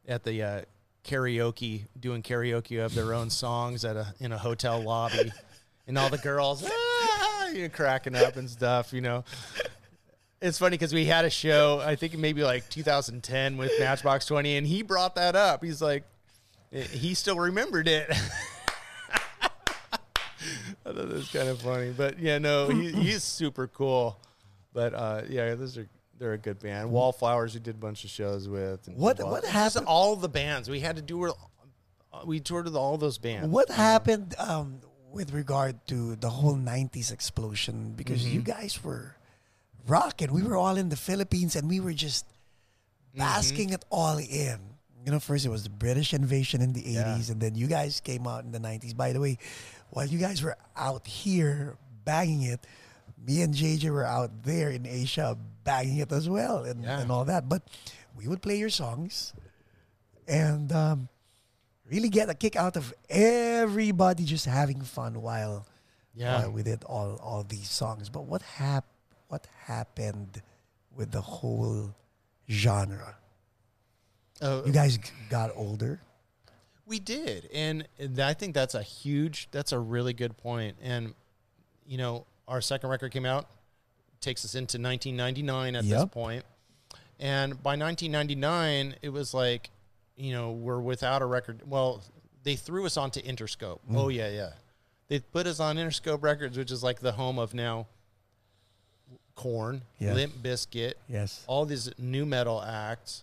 at the uh, karaoke, doing karaoke of their own [LAUGHS] songs at a in a hotel lobby, and all the girls ah, you know, cracking up and stuff. You know, it's funny because we had a show, I think maybe like 2010 with Matchbox 20, and he brought that up. He's like, he still remembered it. [LAUGHS] I thought that was kind of funny, but yeah, no, he, he's super cool. But uh, yeah, those are they're a good band. Wallflowers, we did a bunch of shows with. and What- Wall- what just happened- All the bands we had to do. were- We toured with all those bands. What happened um, with regard to the whole 90s explosion? Because Mm-hmm. you guys were rocking. We were all in the Philippines and we were just Mm-hmm. basking it all in. You know, first it was the British invasion in the 80s, Yeah. and then you guys came out in the 90s. By the way, while you guys were out here bagging it, me and JJ were out there in Asia bagging it as well and, Yeah. and all that. But we would play your songs and um, really get a kick out of everybody just having fun while, Yeah. while we did all, all these songs. But what hap- what happened with the whole genre? Uh, You guys g- got older. We did, and and I think that's a huge, that's a really good point. And you know, our second record came out, takes us into 1999 at this Yep. point, and by 1999, it was like, you know, we're without a record. Well, they threw us onto Interscope. Mm. Oh yeah, yeah, they put us on Interscope Records, which is like the home of now. Korn, Yeah. Limp Bizkit, Yes. all these new metal acts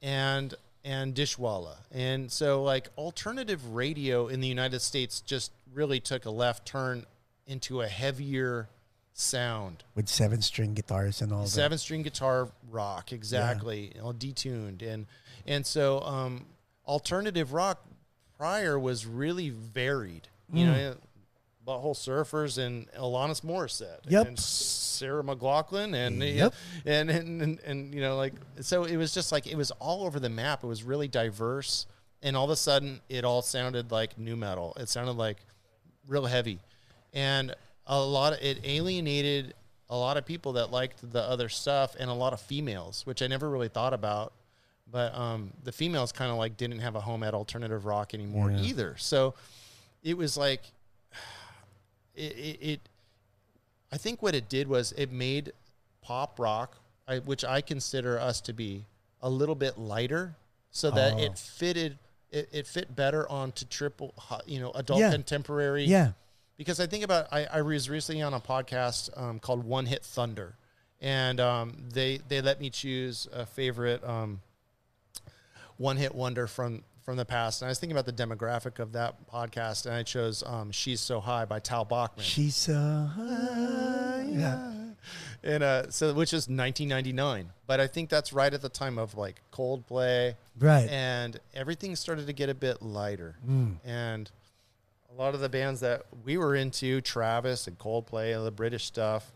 and and Dishwalla. And so like alternative radio in the United States just really took a left turn into a heavier sound. With seven string guitars and all that. Seven string guitar rock, exactly. All detuned. And and so um alternative rock prior was really varied. You Mm. know, Butthole Surfers and Alanis Morissette. Yep. And Sarah McLachlan and Yep. and, and and and you know like so it was just like it was all over the map. It was really diverse and all of a sudden it all sounded like new metal. It sounded like real heavy. And a lot of it alienated a lot of people that liked the other stuff and a lot of females, which I never really thought about. But um, the females kind of like didn't have a home at alternative rock anymore Yeah. either. So it was like [SIGHS] it, it, it I think what it did was it made pop rock, I, which I consider us to be, a little bit lighter, so that Oh. it fitted. It, it fit better onto triple, you know, adult Yeah. contemporary. Yeah. Because I think about, I, I was recently on a podcast um, called One Hit Thunder, and um, they they let me choose a favorite um, one hit wonder from from the past. And I was thinking about the demographic of that podcast, and I chose um, "She's So High" by Tal Bachman. She's so high. Yeah. and uh, so which is 1999 but i think that's right at the time of like coldplay Right. and everything started to get a bit lighter Mm. and a lot of the bands that we were into travis and coldplay and the british stuff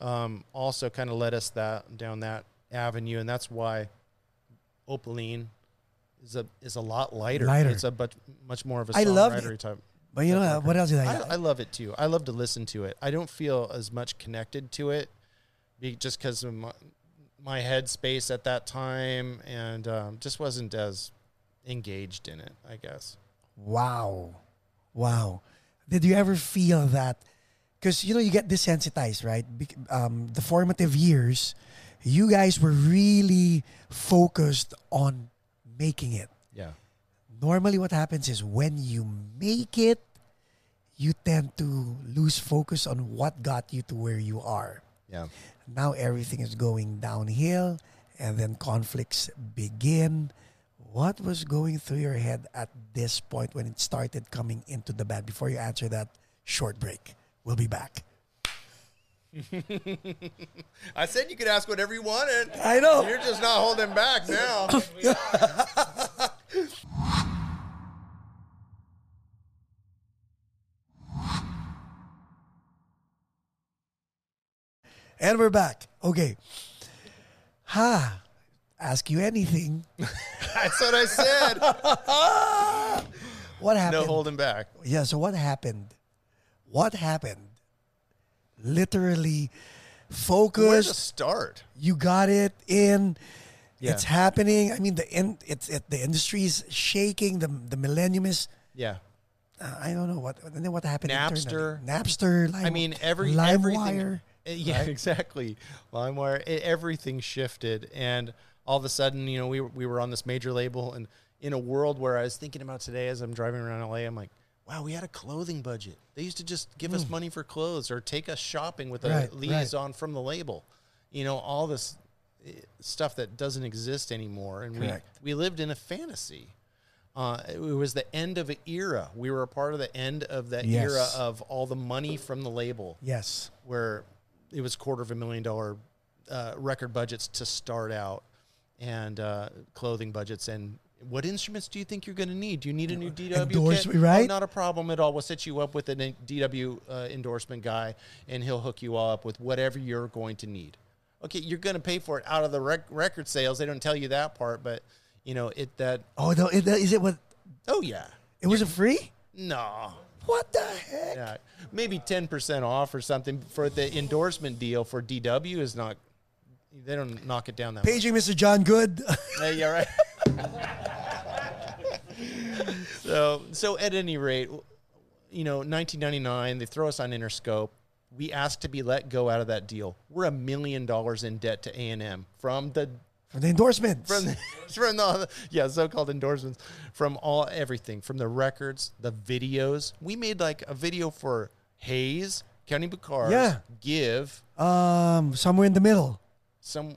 um, also kind of led us that down that avenue and that's why opaline is a is a lot lighter Lighter. it's a much much more of a I loved it. songwriter type But you know what else did I? I, I love it too. I love to listen to it. I don't feel as much connected to it, be, just because of my, my headspace at that time, and um, just wasn't as engaged in it. I guess. Wow. Wow. Did you ever feel that? Because, you know, you get desensitized, right? Bec- Um, the formative years, you guys were really focused on making it. Yeah. Normally, what happens is when you make it, you tend to lose focus on what got you to where you are. Yeah. Now everything is going downhill and then conflicts begin. What was going through your head at this point when it started coming into the band? Before you answer that, short break. We'll be back. [LAUGHS] I said you could ask whatever you wanted. I know. You're just not holding back now. [LAUGHS] [LAUGHS] And we're back. Okay. Ha. Ask you anything. [LAUGHS] That's what I said. What happened? No holding back. Yeah, so what happened? What happened? Literally Where to focused. start? You got it in. Yeah. It's happening. I mean, the in, it's it, the industry is shaking. The the millennium is. Yeah. Uh, I don't know what. And then what happened? Napster. internally? Napster. Lime, I mean, every LimeWire. [LAUGHS] Yeah, right? exactly. LimeWire. Everything shifted, and all of a sudden, you know, we were, we were on this major label, and in a world where I was thinking about today as I'm driving around LA, I'm like, wow, we had a clothing budget. They used to just give us money for clothes or take us shopping with a Hmm. Right, right. liaison from the label. You know, all this eh, stuff that doesn't exist anymore, and Correct. we we lived in a fantasy. Uh, it was the end of an era. We were a part of the end of that Yes. era of all the money from the label Yes. where it was quarter of a million dollar uh, record budgets to start out and uh, clothing budgets and what instruments do you think you're going to need? Do you need a new DW Endorsement, kit? Oh, right? not a problem at all. We'll set you up with a DW uh, endorsement guy, and he'll hook you all up with whatever you're going to need. Okay, you're going to pay for it out of the rec- record sales. They don't tell you that part, but you know it. That Oh no! It, is it what? oh yeah, It was a free? no, What the heck? yeah, maybe ten percent off or something for the endorsement deal for DW is not. They don't knock it down that much. Paging Mr. John Good. [LAUGHS] Hey, yeah, right. so, so at any rate, you know, 1999, they throw us on Interscope. We ask to be let go out of that deal. We're a million dollars in debt to A and M from the For the endorsements. from the, [LAUGHS] from the yeah so-called endorsements from all everything from the records, the videos. We made like a video for Haze, County Bucars, Yeah. Give, um, somewhere in the middle. some.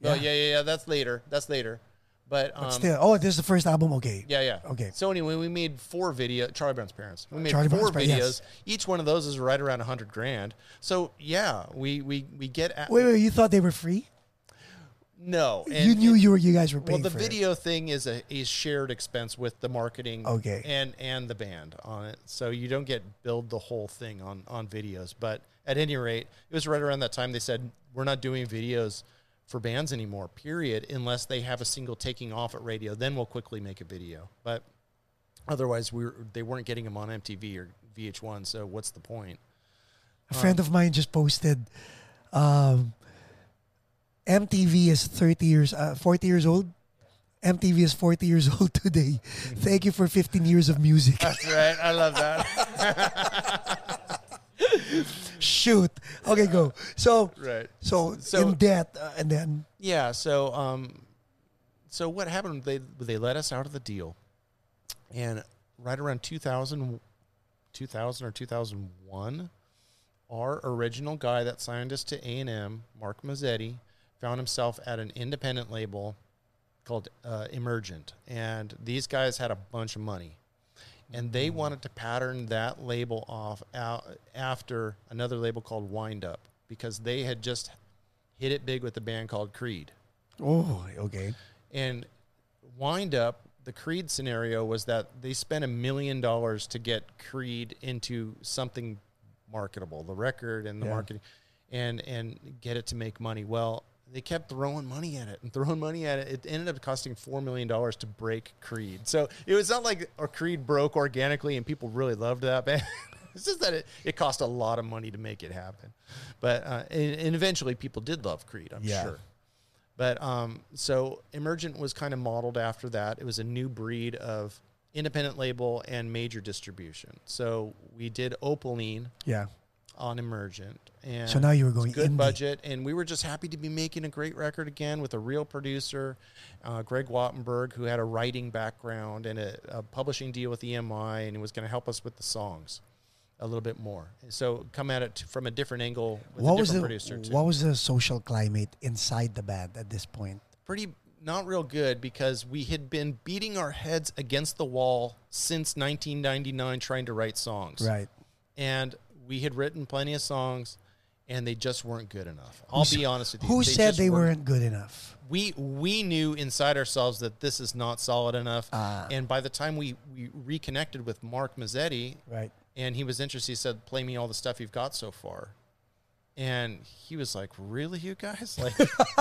Yeah. Oh yeah, yeah, yeah. That's later. That's later. But, But um, still, oh, this is the first album. Okay. Yeah, yeah. Okay. So anyway, we made four video. Charlie Brown's parents. We made Charlie four Brown's videos. Yes. Each one of those is right around a hundred grand. So yeah, we we we get at, Wait, wait, you thought they were free? No. you and- knew you were you guys were Well, paying the for it. video thing is a is shared expense with the marketing. Okay. And and the band on it, so you don't get billed the whole thing on on videos. But at any rate, it was right around that time they said we're not doing videos for bands anymore. Period, unless they have a single taking off at radio. Then we'll quickly make a video. But otherwise, we were, they weren't getting them on MTV or VH1. So what's the point? A friend of mine just posted Um, MTV is 30 years, uh, 40 years old. MTV is 40 years [LAUGHS] old today. Thank you for 15 years of music. That's right. I love that. [LAUGHS] Shoot. Okay, go. So, right. so, So- in debt, uh, and then Yeah. So, um, so what happened? They they let us out of the deal, and right around 2000, 2000 or two thousand one, our original guy that signed us to A and M, Mark Mazzetti, found himself at an independent label called uh, Emergent, and these guys had a bunch of money. And they wanted to pattern that label off out after another label called Wind Up because they had just hit it big with a band called Creed. oh, okay. And wind up, the Creed scenario was that they spent a million dollars to get Creed into something marketable, the record and the Yeah. marketing, and and get it to make money. Well, they kept throwing money at it and throwing money at it. It ended up costing four million dollars to break Creed. So it was not like a Creed broke organically and people really loved that band. [LAUGHS] it's just that it, it cost a lot of money to make it happen. But uh, and, and eventually people did love Creed, I'm Yeah. sure. But um, so Emergent was kind of modeled after that. It was a new breed of independent label and major distribution. So we did Opaline Yeah. On Emergent, and So now you were going good indie. budget, and we were just happy to be making a great record again with a real producer, uh, Gregg Wattenberg, who had a writing background and a, a publishing deal with EMI, and he was going to help us with the songs a little bit more. So come at it from a different angle with What a was the producer too. what was the social climate inside the band at this point? pretty not real good because we had been beating our heads against the wall since 1999 trying to write songs. Right. And we had written plenty of songs and they just weren't good enough. I'll be honest with you. Who said just they weren't good enough? we we knew inside ourselves that this is not solid enough. Ah. and by the time we, we reconnected with Mark Mazzetti Right. and he was interested, he said, Play me all the stuff you've got so far. And he was like, Really, you guys? Like,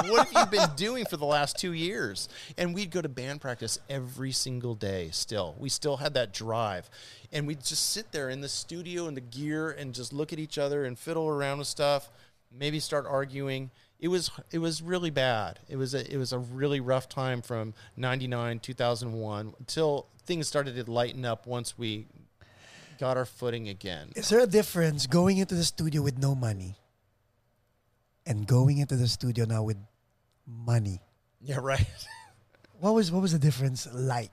what have you been [LAUGHS] doing for the last two years? And we'd go to band practice every single day still. We still had that drive. And we'd just sit there in the studio and the gear and just look at each other and fiddle around with stuff, maybe start arguing. It was it was really bad. It was a it was a really rough time from 99 2001 until things started to lighten up once we got our footing again. Is there a difference going into the studio with no money and going into the studio now with money? Yeah, right. [LAUGHS] What was what was the difference like?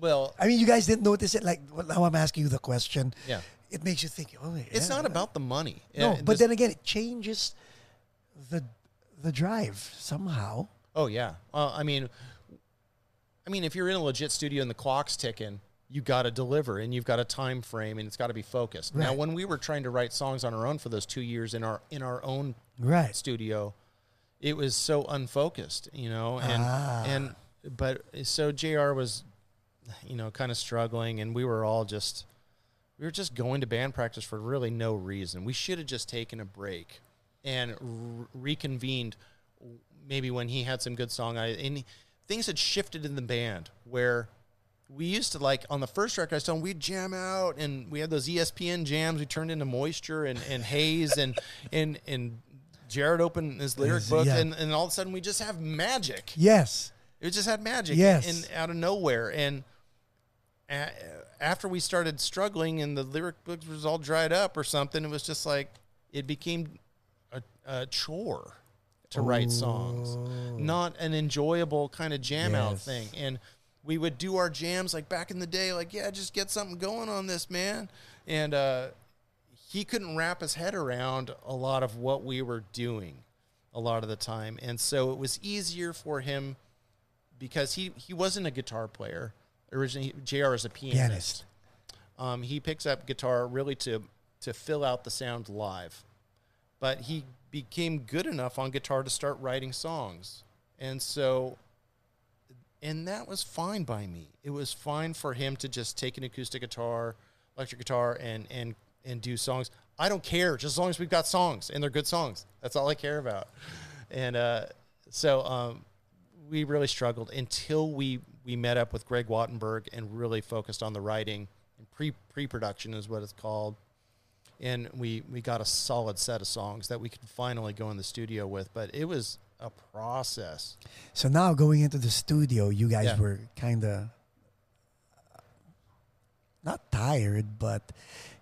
Well, I mean, you guys didn't notice it. Like now, I'm asking you the question. yeah. It makes you think. Oh, yeah, It's not about the money. No, but then again, it changes the the drive somehow. oh yeah. Uh, I mean, I mean, if you're in a legit studio and the clock's ticking, you got to deliver, and you've got a time frame, and it's got to be focused. Now, when we were trying to write songs on our own for those two years in our in our own Right. studio, it was so unfocused, you know, and Ah. and but so JR was, you know, kind of struggling, and we were all just we were just going to band practice for really no reason. We should have just taken a break and r- reconvened maybe when he had some good song. I and things had shifted in the band where we used to like on the first record I was telling we'd jam out and we had those ESPN jams. We turned into moisture and, and haze and and and JR opened his lyric book yeah. and, and all of a sudden we just have magic. Yes. It just had magic Yes. and out of nowhere. And a, after we started struggling and the lyric books was all dried up or something, it was just like it became a, a chore to write songs, oh. not an enjoyable kind of jam out thing. And we would do our jams like back in the day, like yeah, just get something going on this man. And uh, he couldn't wrap his head around a lot of what we were doing a lot of the time. And so it was easier for him because he, he wasn't a guitar player. Originally, JR is a pianist. Pianist. Um, he picks up guitar really to, to fill out the sound live. But he became good enough on guitar to start writing songs. And so, and that was fine by me. It was fine for him to just take an acoustic guitar, electric guitar, and, and, and do songs. I don't care, just as long as we've got songs and they're good songs. That's all I care about. And uh, so um, we really struggled until we, we met up with Gregg Wattenberg and really focused on the writing and pre pre production is what it's called. and we we got a solid set of songs that we could finally go in the studio with. But it was a process. So now going into the studio, you guys Yeah. were kind of not tired, but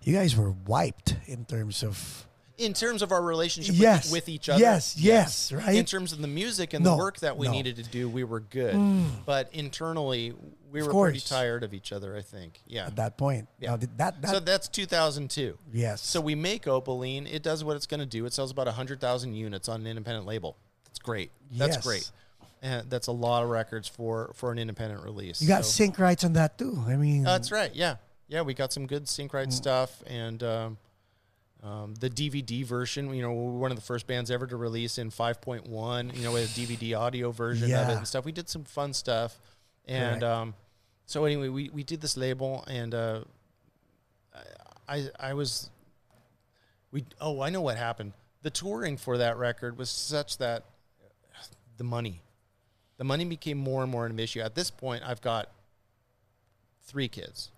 you guys were wiped in terms of In terms of our relationship Yes. with, with each other, Yes, yes, right? In terms of the music and No, the work that we no. Mm. needed to do, we were good. But internally, we Of were pretty tired of each other. I think, yeah. at that point. Yeah. That that so that's 2002. yes. So we make Opaline. It does what it's going to do. It sells about 100,000 units on an independent label. Great. That's Yes. great. And that's a lot of records for for an independent release. you got So- sync rights on that too. I mean, that's right. Yeah, yeah. We got some good sync Mm. stuff, and um, um, the DVD version. You know, we were one of the first bands ever to release in 5.1. You know, with a DVD audio version of it and stuff. We did some fun stuff, and Correct. um, so anyway, we we did this label, and uh, I I was we oh I know what happened. The touring for that record was such that the money, the money became more and more an issue. At this point, I've got three kids.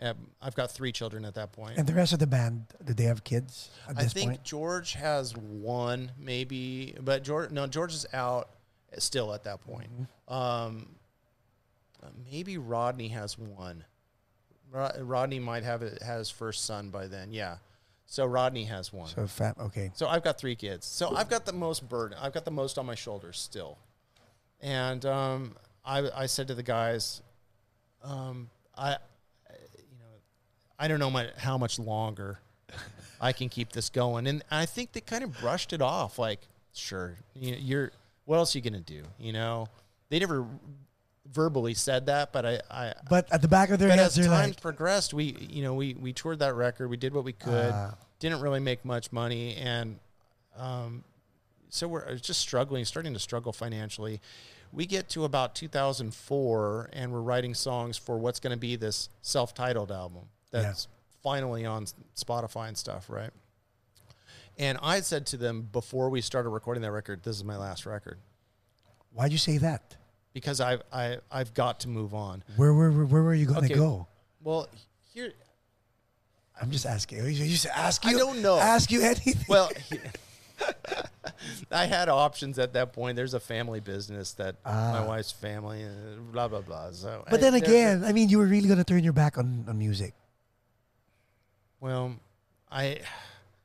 Um, I've got three children at that point. and the rest of the band, did they have kids at I this think point? George has one, maybe, but George no George is out still at that point. Mm-hmm. Um, maybe Rodney has one. Rodney might have it, had his first son by then. Yeah, so Rodney has one. So fam, okay. So I've got three kids. So I've got the most burden. I've got the most on my shoulders still. And um, I, I said to the guys, um, I, you know, I don't know my, how much longer [LAUGHS] I can keep this going. And I think they kind of brushed it off. Like, sure, you, you're. What else are you gonna do? You know, they never verbally said that, but I, I But at the back of their but heads, as time like, progressed, we you know we we toured that record. We did what we could. Ah. Didn't really make much money, and um, so we're just struggling, starting to struggle financially. We get to about 2004, and we're writing songs for what's going to be this self-titled album that's finally on Spotify and stuff, right? And I said to them before we started recording that record, "This is my last record why'd you say that? Because I've I, I've got to move on." Where where where, were you going to go? Well, here I'm just asking. You to ask I don't know. Ask you anything. Well, [LAUGHS] [LAUGHS] I had options at that point. There's a family business that Ah. my wife's family, uh, blah blah blah. So, but I- then again, I mean, you were really going to turn your back on, on music. well, I,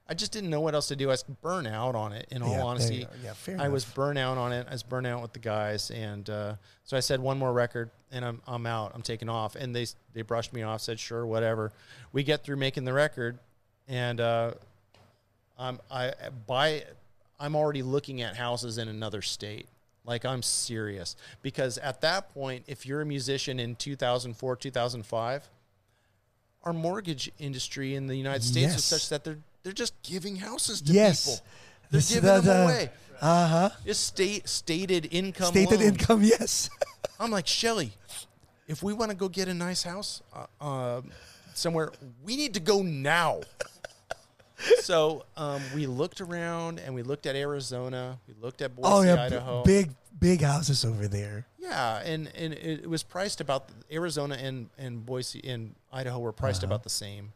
I just didn't know what else to do. I was burnt out on it. In all Yeah, honesty, yeah, fair I was enough. burnt out on it. I was burnt out with the guys, and uh, so I said one more record, and I'm I'm out. I'm taking off, and they they brushed me off. Said sure, whatever. We get through making the record, and uh, I'm I buy. I'm already looking at houses in another state. Like I'm serious because at that point, if you're a musician in 2004, 2005, our mortgage industry in the United States Yes. is such that they're they're just giving houses to Yes. people. They're This- giving them away. Uh huh. It's state stated income. Stated income, yes. [LAUGHS] I'm like Shelly. If we want to go get a nice house uh, uh, somewhere, we need to go now. [LAUGHS] so um, we looked around and we looked at Arizona. We looked at Boise, oh yeah, b- Idaho. big big houses over there. Yeah, and, and it, it was priced about Arizona and, and Boise and Idaho were priced Uh-huh. about the same,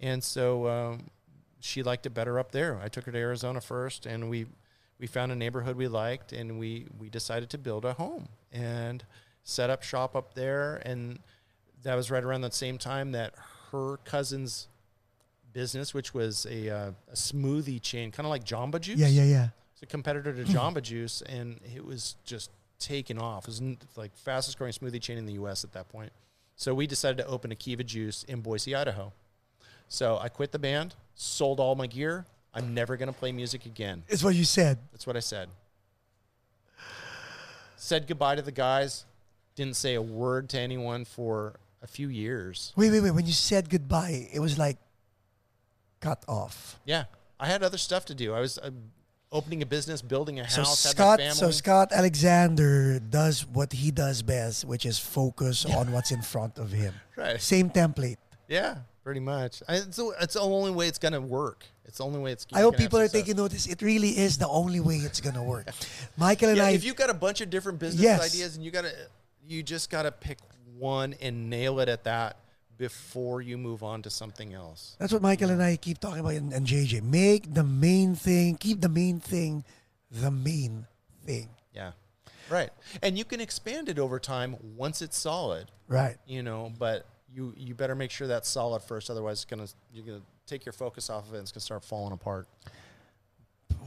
and so um, she liked it better up there. I took her to Arizona first, and we we found a neighborhood we liked, and we we decided to build a home and set up shop up there, and that was right around the same time that her cousin's business, which was a, uh, a smoothie chain, kind of like Jamba Juice. Yeah, yeah, yeah. It's a competitor to Jamba Juice, and it was just taking off. It was like fastest growing smoothie chain in the U.S. at that point. So we decided to open a Kiva Juice in Boise, Idaho. So I quit the band, sold all my gear. I'm never going to play music again. It's what you said. That's what I said. Said goodbye to the guys. Didn't say a word to anyone for a few years. Wait, wait, wait. When you said goodbye, it was like cut off. Yeah, I had other stuff to do. I was uh, opening a business, building a So house, my Scot, family. so Scot Alexander does what he does best, which is focus on what's in front of him. [LAUGHS] right. Same template. Yeah, pretty much. I, it's, the- it's the only way it's gonna work. It's the only way it's. I hope people are taking notice. It really is the only way it's gonna work. [LAUGHS] Michael and Yeah, I. if you've got a bunch of different business Yes. ideas and you gotta, you just gotta pick one and nail it at that. before you move on to something else. That's what Michael and I keep talking about and, and JJ. Make the main thing, keep the main thing the main thing. Yeah. Right. And you can expand it over time once it's solid, Right. you know, but you you better make sure that's solid first otherwise it's to you're going to take your focus off of it and it's going to start falling apart.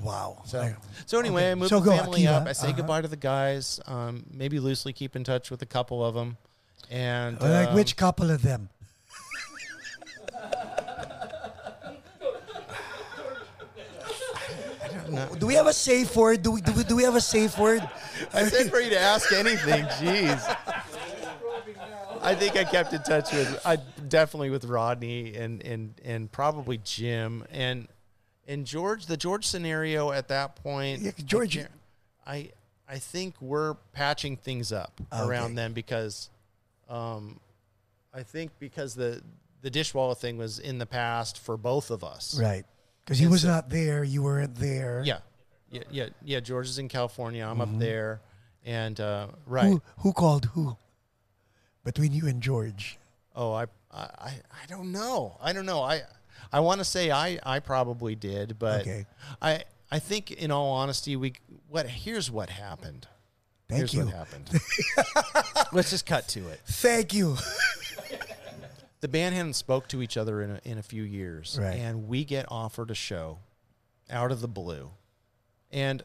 Wow. So, so anyway, Okay. I moved So the family Akiva. up. I say Uh-huh. goodbye to the guys. Um, maybe loosely keep in touch with a couple of them. And like um, which couple of them? [LAUGHS] Do we have a safe word? Do we do we, do we have a safe word? I said for you to ask anything. Jeez. [LAUGHS] I think I kept in touch with I definitely with Rodney and and and probably Jim and and George. The George scenario at that point, Yeah, George- I I think we're patching things up Okay. around them because, um, I think because the the Dishwalla thing was in the past for both of us. Right. Because he was so- not there. You weren't there. Yeah, yeah, yeah, yeah. George is in California. I'm up there, and uh, right. Mm-hmm. Who who called who? Between you and George. Oh, I, I, I don't know. I don't know. I, I want to say I, I probably did, but Okay. I, I think in all honesty, we what here's what happened. Thank here's you. what happened. [LAUGHS] Let's just cut to it. Thank you. The band hadn't spoke to each other in a, in a few years, Right. and we get offered a show out of the blue, and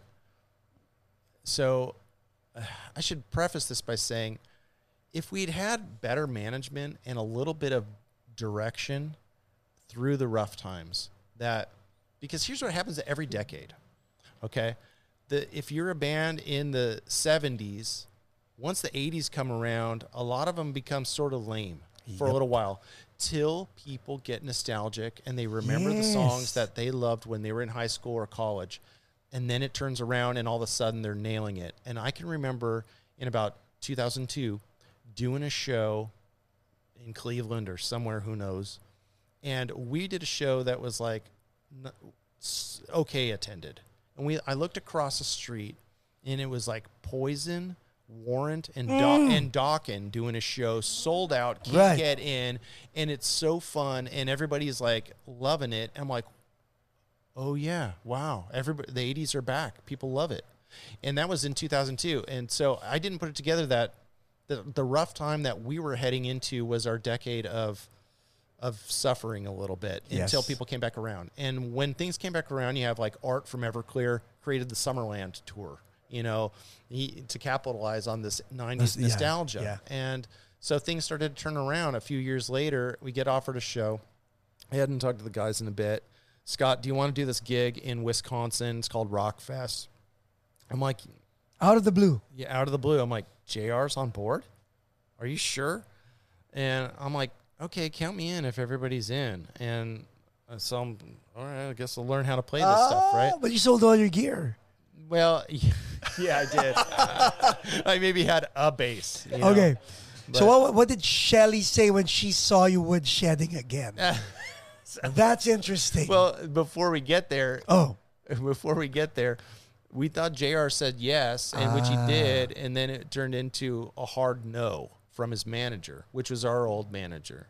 so uh, [SIGHS] I should preface this by saying, if we'd had better management and a little bit of direction through the rough times, that because here's what happens every decade, okay, the if you're a band in the '70s, once the '80s come around, a lot of them become sort of lame for a little while till people get nostalgic and they remember the songs that they loved when they were in high school or college and then it turns around and all of a sudden they're nailing it. And i can remember in about 2002 doing a show in cleveland or somewhere who knows. And we did a show that was like okay attended. And we i looked across the street and it was like poison warrant and Do- mm. and Dokken doing a show sold out can't Right. get in and it's so fun and everybody's like loving it. I'm like oh yeah wow everybody the 80s are back people love it. And that was in 2002 and so i didn't put it together that the, the rough time that we were heading into was our decade of of suffering a little bit until people came back around and when things came back around you have like art from everclear created the summerland tour you know he, to capitalize on this 90s Nos- yeah, nostalgia yeah. and so things started to turn around a few years later we get offered a show I hadn't talked to the guys in a bit. Scot, do you want to do this gig in Wisconsin? It's called Rock Fest. I'm like, Out of the blue. yeah, out of the blue. I'm like, JR's on board? Are you sure? And I'm like, okay, count me in if everybody's in. And uh, so I'm, all right, I guess I'll learn how to play this stuff, right? Ah, But you sold all your gear. Well, [LAUGHS] yeah, I did. I maybe had a bass. you know? Okay. so what, what did Shelly say when she saw you wood shedding again? [LAUGHS] That's interesting. well, before we get there, oh, [LAUGHS] before we get there, we thought JR said yes, and which he Ah. did, and then it turned into a hard no from his manager, which was our old manager.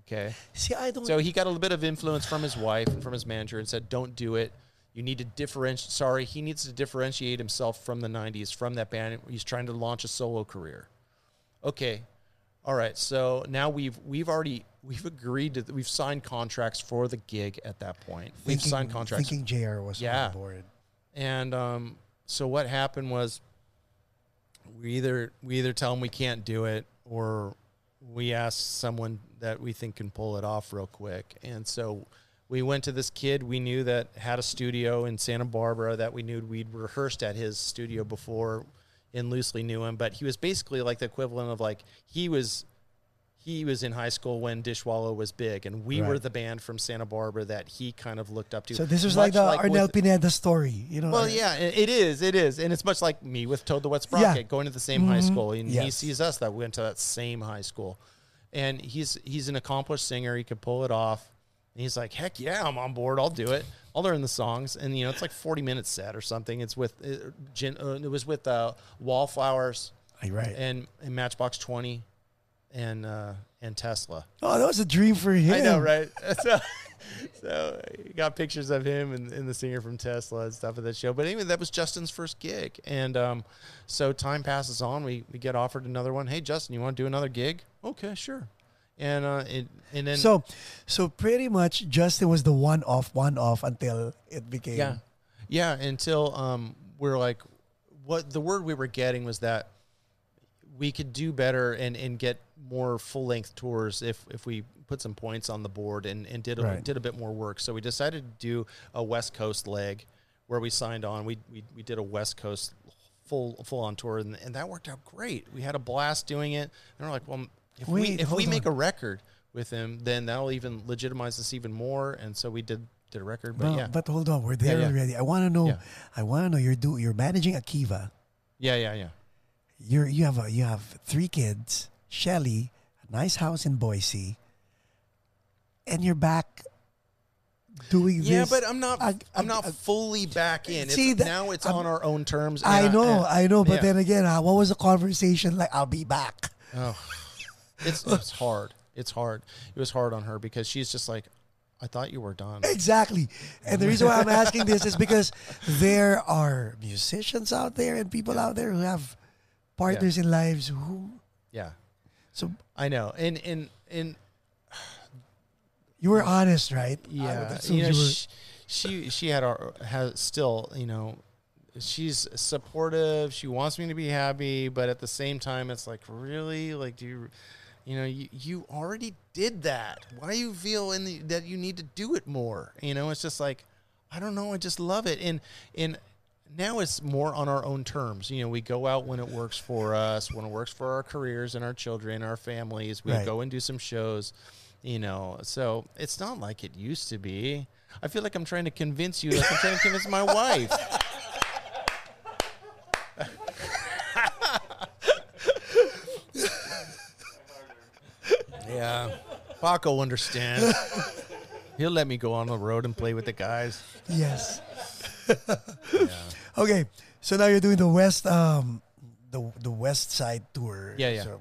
Okay. see, I don't. So he got a little bit of influence from his wife and from his manager and said, "Don't do it. You need to differentiate. Sorry, he needs to differentiate himself from the '90s, from that band. He's trying to launch a solo career." Okay, all right. So now we've we've already we've agreed to we've signed contracts for the gig at that point. We've signed contracts, Thinking JR was Yeah. on board. And um, so what happened was we either we either tell him we can't do it or we ask someone that we think can pull it off real quick. And so we went to this kid we knew that had a studio in Santa Barbara that we knew we'd rehearsed at his studio before and loosely knew him, but he was basically like the equivalent of like he was he was in high school when Dishwalla was big, and we were the band from Santa Barbara that he kind of looked up to. So this was like the with- Arnel Pineda story, you know? well, uh, yeah, it is. It is, and it's much like me with Toad the Wet Sprocket Yeah. going to the same high Mhm. school, and he sees us that we went to that same high school, and he's he's an accomplished singer. He could pull it off. And he's like, heck yeah, I'm on board. I'll do it. I'll learn the songs, and you know, it's like 40 minutes set or something. It's with uh, gin, uh, it was with uh, Wallflowers Right. and, and Matchbox 20, and uh, and Tesla. Oh, that was a dream for him. I know, right? [LAUGHS] So, so you got pictures of him and, and the singer from Tesla and stuff at that show. But anyway, that was Justin's first gig, and um, so time passes on. We we get offered another one. Hey, Justin, you want to do another gig? Okay, sure. And uh, it, and then So, so pretty much Justin was the one off, one off until it became. Yeah, yeah. Until um, we're like, what the word we were getting was that we could do better and, and get more full length tours if if we put some points on the board and, and did a, Right. did a bit more work. So we decided to do a West Coast leg where we signed on. We we, we did a West Coast full full on tour and, and that worked out great. We had a blast doing it. And we're like, well, if we if we make a record with him, then that'll even legitimize us even more. And so we did did a record. But yeah, but hold on, we're there yeah. already. I want to know. Yeah. I want to know. You're do. You're managing Akiva. yeah, yeah, yeah. You're you have a, you have three kids. Shelly, a nice house in Boise, and you're back doing Yeah, this. but I'm not. I- I, am I- not I- fully back in. See, it's, that- now it's I'm- on our own terms. I know, and- I know. But yeah. then again, uh, what was the conversation like? I'll be back. oh, it's it's hard. It's hard. It was hard on her because she's just like, I thought you were done. Exactly. And the reason why I'm asking this is because there are musicians out there and people out there who have partners in lives who. Yeah, So I know. And and and [SIGHS] you were honest, right? Yeah, you know, were- she, she she had our has still you know. She's supportive. She wants me to be happy, but at the same time, it's like, really, like, do you, you know, you, you already did that. Why do you feel in the, that you need to do it more? You know, it's just like, I don't know. I just love it. And and now it's more on our own terms. You know, we go out when it works for us, when it works for our careers and our children, our families. We Right. go and do some shows. You know, so it's not like it used to be. I feel like I'm trying to convince you, like I'm trying to convince my [LAUGHS] wife. yeah, Paco will understand. He'll let me go on the road and play with the guys. Yes. Yeah. [LAUGHS] Okay. So now you're doing the west, um, the the west side tour. Yeah, yeah. So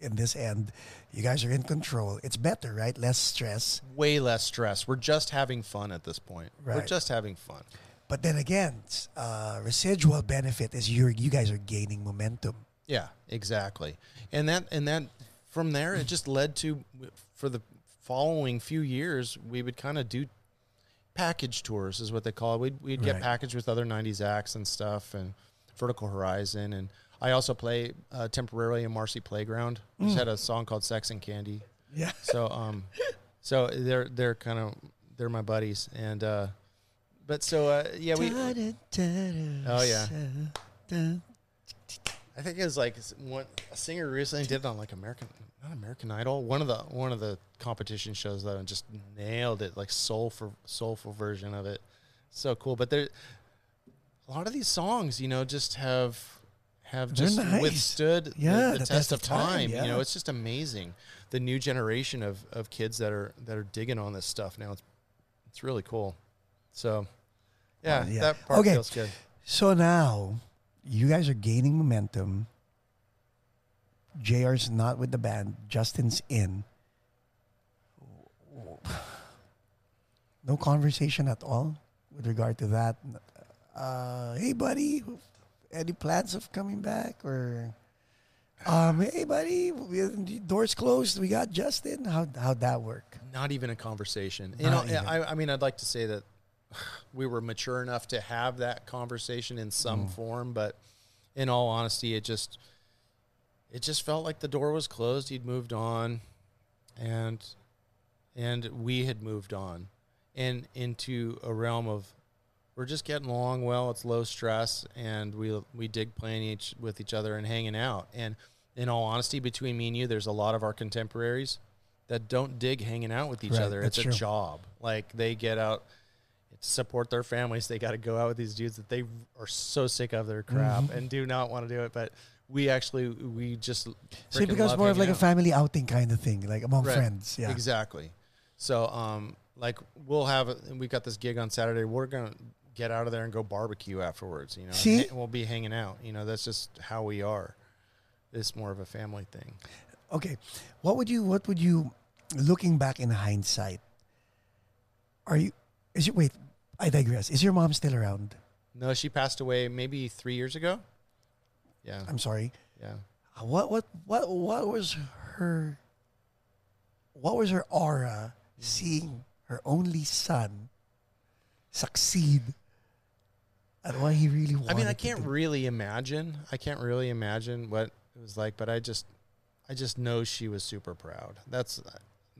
in this end, you guys are in control. It's better, right? Less stress. Way less stress. We're just having fun at this point. We're just having fun. But then again, uh, residual benefit is you you guys are gaining momentum. Yeah, exactly. And that and that from there it just led to for the following few years we would kind of do package tours is what they call it. We'd we'd get Right. packaged with other 90s acts and stuff and Vertical Horizon and I also play uh, temporarily in Marcy Playground. We Just had a song called Sex and Candy. Yeah. So um [LAUGHS] so they're they're kind of they're my buddies and uh but so uh yeah we Oh yeah. I think it was like one a singer recently did it on like American, not American Idol, one of the one of the competition shows though, and just nailed it, like soulful soulful version of it. So cool, but there, a lot of these songs, you know, just have have They're just nice. withstood the- Yeah, the, the test, of time. yeah. You know, it's just amazing the new generation of of kids that are that are digging on this stuff now. It's it's really cool. So, yeah, Well, yeah. that part Okay. feels good. So now you guys are gaining momentum. JR's not with the band. Justin's in. No conversation at all with regard to that. Uh, hey, buddy, any plans of coming back? Or, um, hey, buddy, doors closed. We got Justin. How how'd that work? not even a conversation. You Not know, even. I, I mean, I'd like to say that [SIGHS] we were mature enough to have that conversation in some Mm. form, but in all honesty, it just it just felt like the door was closed. He'd moved on, and and we had moved on, and into a realm of we're just getting along well. It's low stress, and we we dig playing each with each other and hanging out. And in all honesty, between me and you, there's a lot of our contemporaries that don't dig hanging out with each Right, other. It's a true. job. Like they get out to support their families. They got to go out with these dudes that they are so sick of their crap Mm-hmm. and do not want to do it. But we actually we just So it becomes more of like hanging a family outing kind of thing, like among Right. friends. Yeah. Exactly. So, um, like we'll have we got this gig on Saturday. We're gonna get out of there and go barbecue afterwards. You know, and See? ha- we'll be hanging out. You know, that's just how we are. It's more of a family thing. Okay, what would you? What would you? Looking back in hindsight, are you? Is your wait? I digress. Is your mom still around? No, she passed away maybe three years ago. Yeah, I'm sorry. yeah. Uh, what what what what was her? What was her aura seeing her only son succeed at what he really wanted? I mean, I can't really imagine. I can't really imagine what it was like, but I just, I just know she was super proud. That's,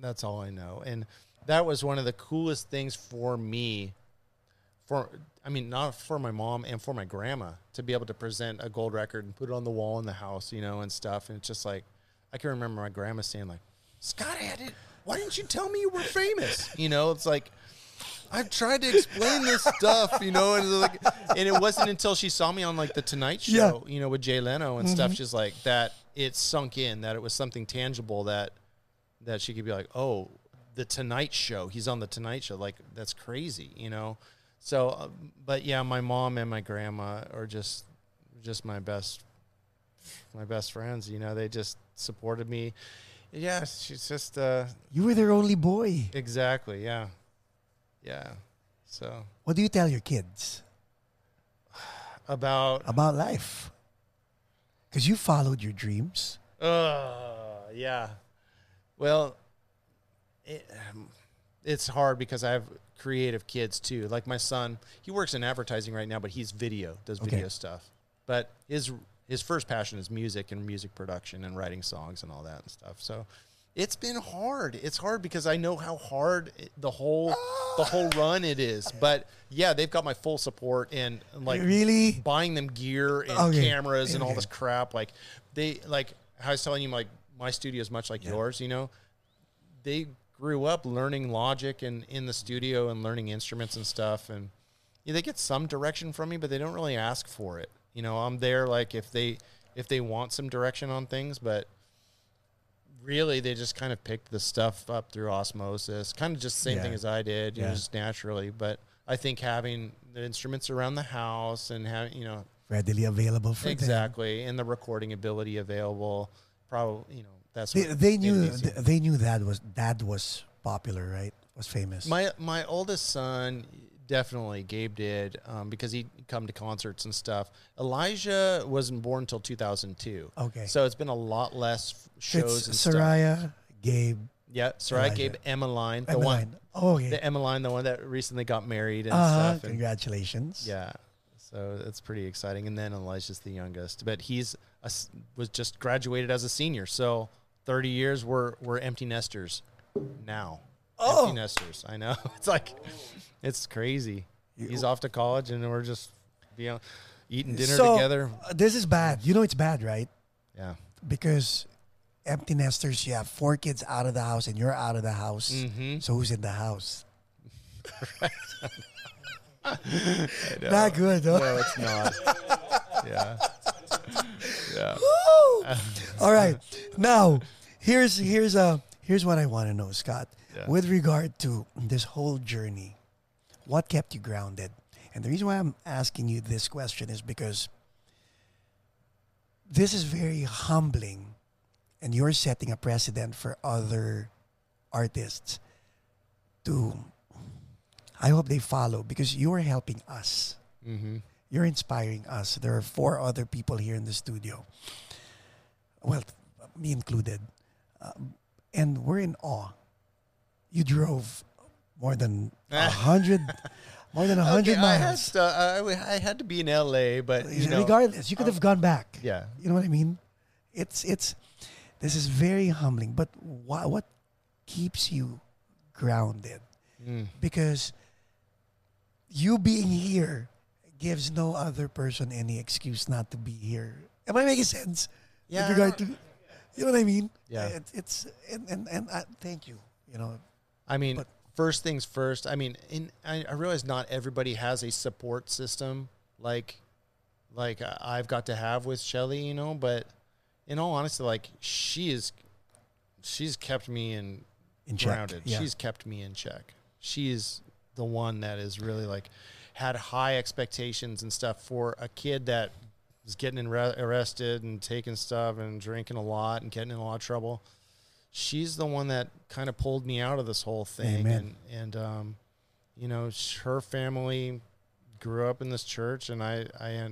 that's all I know. And that was one of the coolest things for me. For, I mean, not for my mom and for my grandma to be able to present a gold record and put it on the wall in the house, you know, and stuff. And it's just like, I can remember my grandma saying like, Scot. Why didn't you tell me you were famous? You know, it's like, I've tried to explain this stuff, you know, and like, and it wasn't until she saw me on like the Tonight Show, you know, with Jay Leno and stuff, mm-hmm. she's like that, it sunk in that it was something tangible that that she could be like, oh, the Tonight Show, he's on the Tonight Show, like that's crazy, you know. So, uh, but yeah, my mom and my grandma are just just my best my best friends, you know. They just supported me. Yeah, she's just uh You were their only boy. exactly, yeah. Yeah. So, What do you tell your kids about about life? Because you followed your dreams. Uh, yeah. Well, it, um, it's hard because I have creative kids too. Like my son, he works in advertising right now, but he's video, does Okay. video stuff. But his his first passion is music and music production and writing songs and all that and stuff. So it's been hard. It's hard because I know how hard the whole the ah. whole run it is. But yeah, they've got my full support and like Really? buying them gear and Okay. cameras and all this crap. Like they like I was telling you, like my studio is much like Yeah. yours. You know, they grew up learning logic and in the studio and learning instruments and stuff, and yeah, they get some direction from me, but they don't really ask for it. You know, I'm there like if they if they want some direction on things, but really they just kind of picked the stuff up through osmosis, kind of just the same thing as I did, you know, just naturally. But I think having the instruments around the house and having you know Readily available for them. exactly and the recording ability available probably you know that's They, what they knew th- they knew that was dad was popular, right? Was famous. my my oldest son definitely gabe did um, because he'd come to concerts and stuff elijah wasn't born until 2002 Okay. so it's been a lot less shows it's and stuff Soraya, Gabe, yeah soraya Elijah. gabe emmeline the one Emmeline. Oh, okay. the emmeline the one that recently got married and uh, stuff and congratulations. Yeah. So it's pretty exciting. And then Elijah's the youngest, but he's a s was just graduated as a senior. So 30 years we're we're empty nesters now. Oh. Empty nesters. I know. [LAUGHS] It's like it's crazy. He's off to college and we're just you know eating dinner So, together. uh, this is bad. You know it's bad, right? Yeah. Because empty nesters, you have four kids out of the house and you're out of the house. Mhm. So who's in the house? [LAUGHS] [LAUGHS] Not good, huh? No, it's not. yeah. [LAUGHS] Yeah. Woo! All right. Now, here's here's uh here's what I want to know, Scot. Yeah. With regard to this whole journey, what kept you grounded? And the reason why I'm asking you this question is because this is very humbling and you're setting a precedent for other artists to I hope they follow because you're helping us. Mm-hmm. You're inspiring us. There are four other people here in the studio. Well, me included. Um, and we're in awe. You drove more than a [LAUGHS] hundred, more than a hundred I had, miles. to, I, I had to be in LA, but you know, Regardless, you could have gone back. yeah. You know what I mean? It's it's. This is very humbling. But why, what keeps you grounded? Mm. because you being here gives no other person any excuse not to be here. Am I making sense? Yeah. With regard to, you know what I mean? Yeah. It, it's and and, and I, thank you. You know, I mean, But- first things first. I mean, in, I, I realize not everybody has a support system like like I- I've got to have with Shelly, you know. But in all honesty, like she is, she's kept me in, in check. grounded. Yeah. She's kept me in check. She is the one that is really like had high expectations and stuff for a kid that was getting arre- arrested and taking stuff and drinking a lot and getting in a lot of trouble. She's the one that kind of pulled me out of this whole thing. Amen. And, and, um, you know, her family grew up in this church and I, I,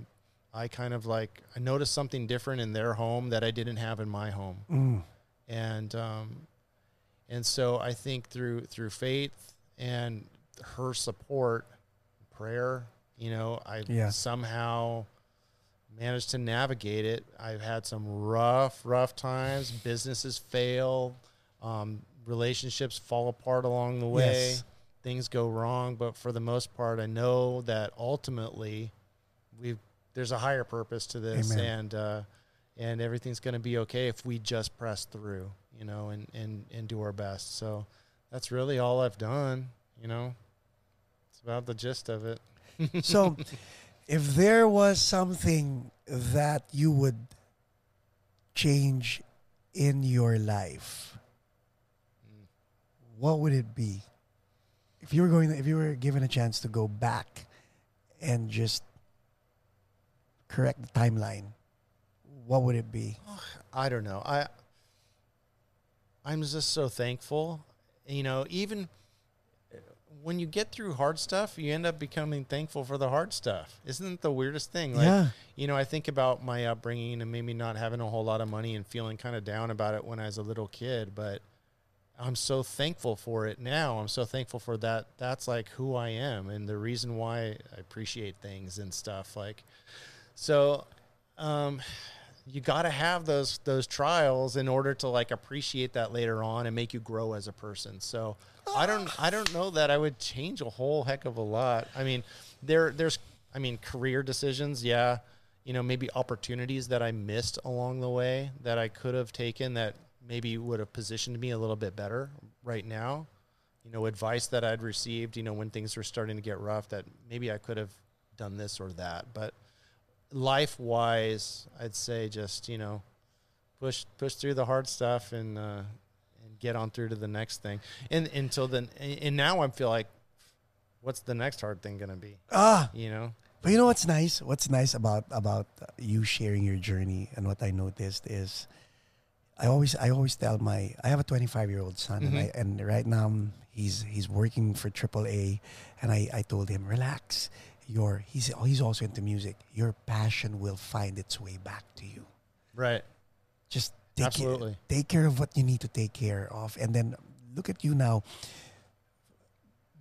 I kind of like, I noticed something different in their home that I didn't have in my home. Mm. And, um, and so I think through, through faith and her support, prayer, you know, I Yeah. somehow managed to navigate it. I've had some rough, rough times. Businesses fail, um, relationships fall apart along the way, Yes. things go wrong. But for the most part, I know that ultimately, we there's a higher purpose to this, Amen. and uh, and everything's going to be okay if we just press through, you know, and and and do our best. So that's really all I've done, you know. About the gist of it. [LAUGHS] So, if there was something that you would change in your life, what would it be? If you were going, if you were given a chance to go back and just correct the timeline, what would it be? I don't know. I I'm just so thankful. You know, even when you get through hard stuff, you end up becoming thankful for the hard stuff. Isn't it the weirdest thing? Like, yeah, you know, I think about my upbringing and maybe not having a whole lot of money and feeling kind of down about it when I was a little kid, but I'm so thankful for it now. I'm so thankful for that. That's like who I am and the reason why I appreciate things and stuff like so um you got to have those those trials in order to like appreciate that later on and make you grow as a person. So I don't I don't know that I would change a whole heck of a lot. I mean, there there's I mean career decisions, yeah. You know, maybe opportunities that I missed along the way that I could have taken that maybe would have positioned me a little bit better right now. You know, advice that I'd received, you know, when things were starting to get rough that maybe I could have done this or that. But life wise, I'd say just you know, push push through the hard stuff and uh, and get on through to the next thing. And until then, and now I feel like, what's the next hard thing gonna be? ah, You know? But you know what's nice? What's nice about about you sharing your journey and what I noticed is, I always I always tell my I have a 25 year old son and I and right now he's he's working for AAA and I I told him relax. Your he's he's also into music. Your passion will find its way back to you. Right. Just take Absolutely. Care, take care of what you need to take care of, and then look at you now,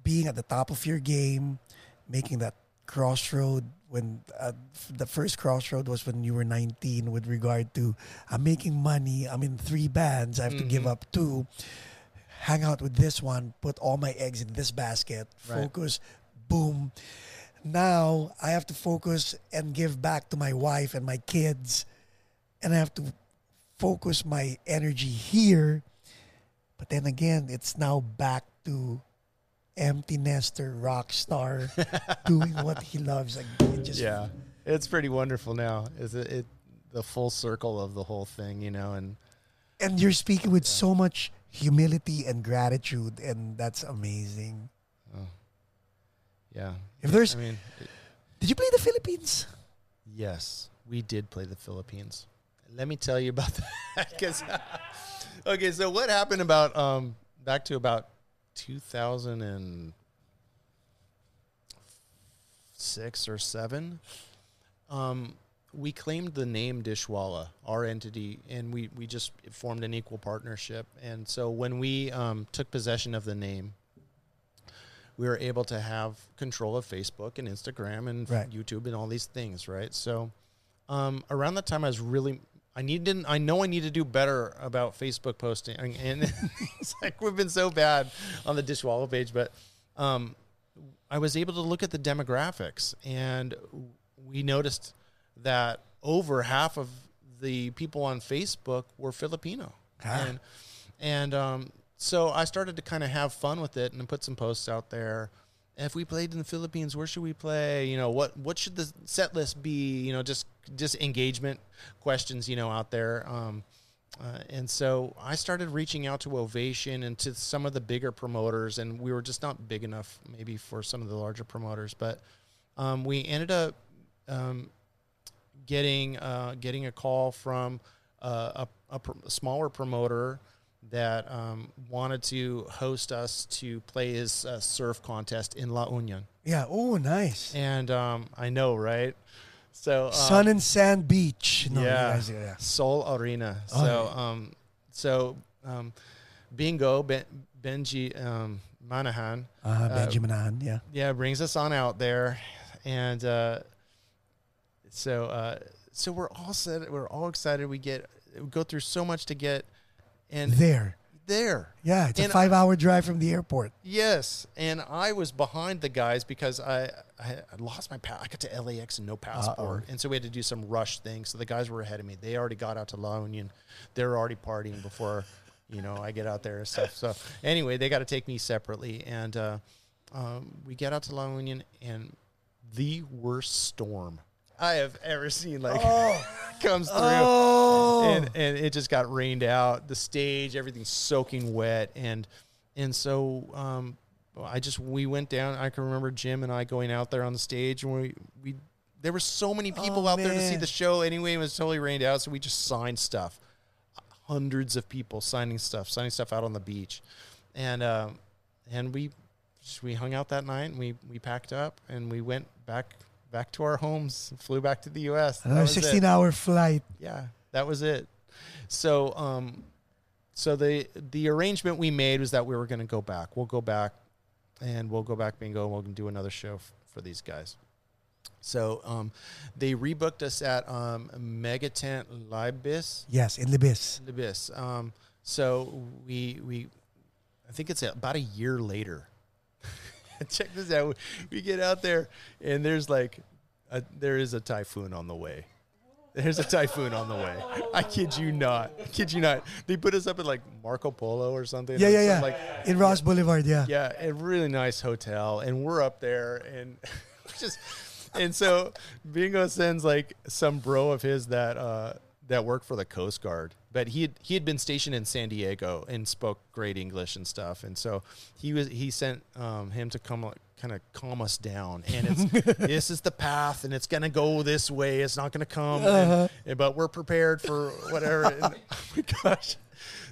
being at the top of your game, making that crossroad when uh, the first crossroad was when you were 19 with regard to I'm making money I'm in three bands I have to give Mhm. up two hang out with this one put all my eggs in this basket Right. focus boom now I have to focus and give back to my wife and my kids and I have to focus my energy here but then again it's now back to empty nester rock star [LAUGHS] doing what he loves like it just yeah. It's pretty wonderful now. Is it, it the full circle of the whole thing? You know, and and you're speaking with so much humility and gratitude and that's amazing yeah. if there's I mean, it- did you play the philippines Yes, we did play the Philippines. Let me tell you about [LAUGHS] that. 'cause- [LAUGHS] okay, so what happened about um back to about 2006 or 7 um we claimed the name Dishwalla, our entity, and we, we just formed an equal partnership. And so when we um, took possession of the name, we were able to have control of Facebook and Instagram and Right. YouTube and all these things, right? So um, around that time, I was really I needed I know I need to do better about Facebook posting, and, and [LAUGHS] it's like we've been so bad on the Dishwalla page, but um, I was able to look at the demographics, and we noticed that over half of the people on Facebook were Filipino, Ah. and and um, so I started to kind of have fun with it and put some posts out there. If we played in the Philippines, where should we play? You know, what what should the set list be? You know, just just engagement questions, you know, out there. Um, uh, and so I started reaching out to Ovation and to some of the bigger promoters, and we were just not big enough, maybe for some of the larger promoters. But um, we ended up um, getting uh, getting a call from uh, a, a, pr- smaller promoter that um, wanted to host us to play his uh, surf contest in La Union. Yeah. Oh, nice. And um, I know, right? So um, Sun and Sand Beach. No, yeah, guys- yeah. Sol Arena. Oh, So, um, so um, Bingo ben, Benji um, Manahan, Uh, Benjamin Ahan, yeah. yeah, brings us on out there, and uh, so uh, so we're all set. We're all excited. We get we go through so much to get, and There. there. Yeah, it's a And I- five hour drive from the airport. Yes, and I was behind the guys because I I, I lost my pa- I got to LAX and no passport, and so we had to do some rush things. So the guys were ahead of me. They already got out to La Union. They're already partying before you know I get out there and stuff. So anyway, they got to take me separately, and uh, um, we get out to La Union, and the worst storm I have ever seen like [LAUGHS] comes through Oh. and and it just got rained out. The stage, everything's soaking wet, and and so um, I just we went down. I can remember Jim and I going out there on the stage, and we we there were so many people Oh, out there to see the show. Anyway, it was totally rained out, so we just signed stuff. Hundreds of people signing stuff, signing stuff out on the beach, and um, and we just- we hung out that night, and we we packed up, and we went back back to our homes, flew back to the U.S. Another was it 16 hour flight. yeah, that was it. So, um, so the the arrangement we made was that we were going to go back. We'll go back, and we'll go back bingo. and We'll do another show f- for these guys. So, um, they rebooked us at um, Megatent Libis. Yes, in Libis. Libis. Um, so we we, I think it's about a year later. [LAUGHS] [LAUGHS] Check this out. We get out there, and there's like, a, there is a typhoon on the way. There's a typhoon on the way. I kid you not. I kid you not. They put us up at like Marco Polo or something. Yeah, yeah, yeah. Like, in Ross Boulevard, yeah. yeah, a really nice hotel, and we're up there, and [LAUGHS] just, and so Bingo sends like some bro of his that uh, that worked for the Coast Guard, but he had, he had been stationed in San Diego and spoke great English and stuff, and so he was he sent um, him to come kind of calm us down, and it's [LAUGHS] this is the path, and it's gonna go this way, it's not gonna come, and- and- but we're prepared for whatever. and, [LAUGHS] oh my gosh,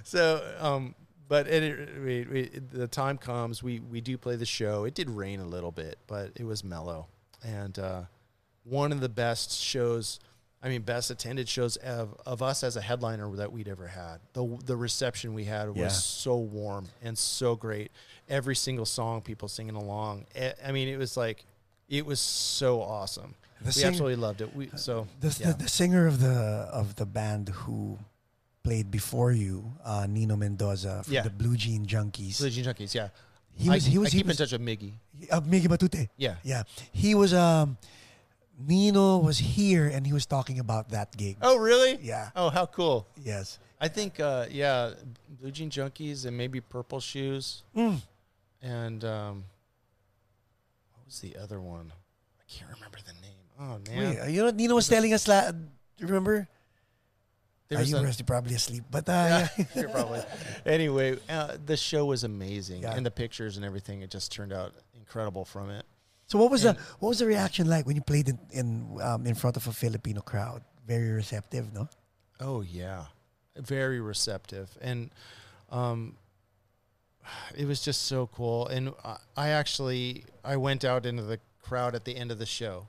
so um, but it, we, we, the time comes, we we do play the show. It did rain a little bit, but it was mellow, and uh, one of the best shows. I mean, best attended shows of, of us as a headliner that we'd ever had. The the reception we had was Yeah. so warm and so great. Every single song, people singing along. I mean, it was like, it was so awesome. The we absolutely loved it. We so The, yeah. the, the singer of the of the band who played before you, uh, Nino Mendoza from Yeah. the Blue Jean Junkies. Blue Jean Junkies, yeah. He was I, he was I he keep was in touch with Miggy. uh, Miggy Batute. Yeah. Yeah, he was um, Nino was here and he was talking about that gig. Oh, really? Yeah. Oh, how cool. Yes. I think, uh, yeah, Blue Jean Junkies and maybe Purple Shoes. Mm. And um, what was the other one? I can't remember the name. Oh, man. Wait, uh, you know, Nino was telling us. La- remember? There Uh, you a- were probably asleep, but uh, yeah, yeah. [LAUGHS] you're probably. Anyway, uh, the show was amazing, Yeah. and the pictures and everything. It just turned out incredible from it. So what was And- the what was the reaction like when you played in in um, in front of a Filipino crowd? Very receptive, no? Oh yeah, very receptive, and um, it was just so cool. And I, I actually I went out into the crowd at the end of the show,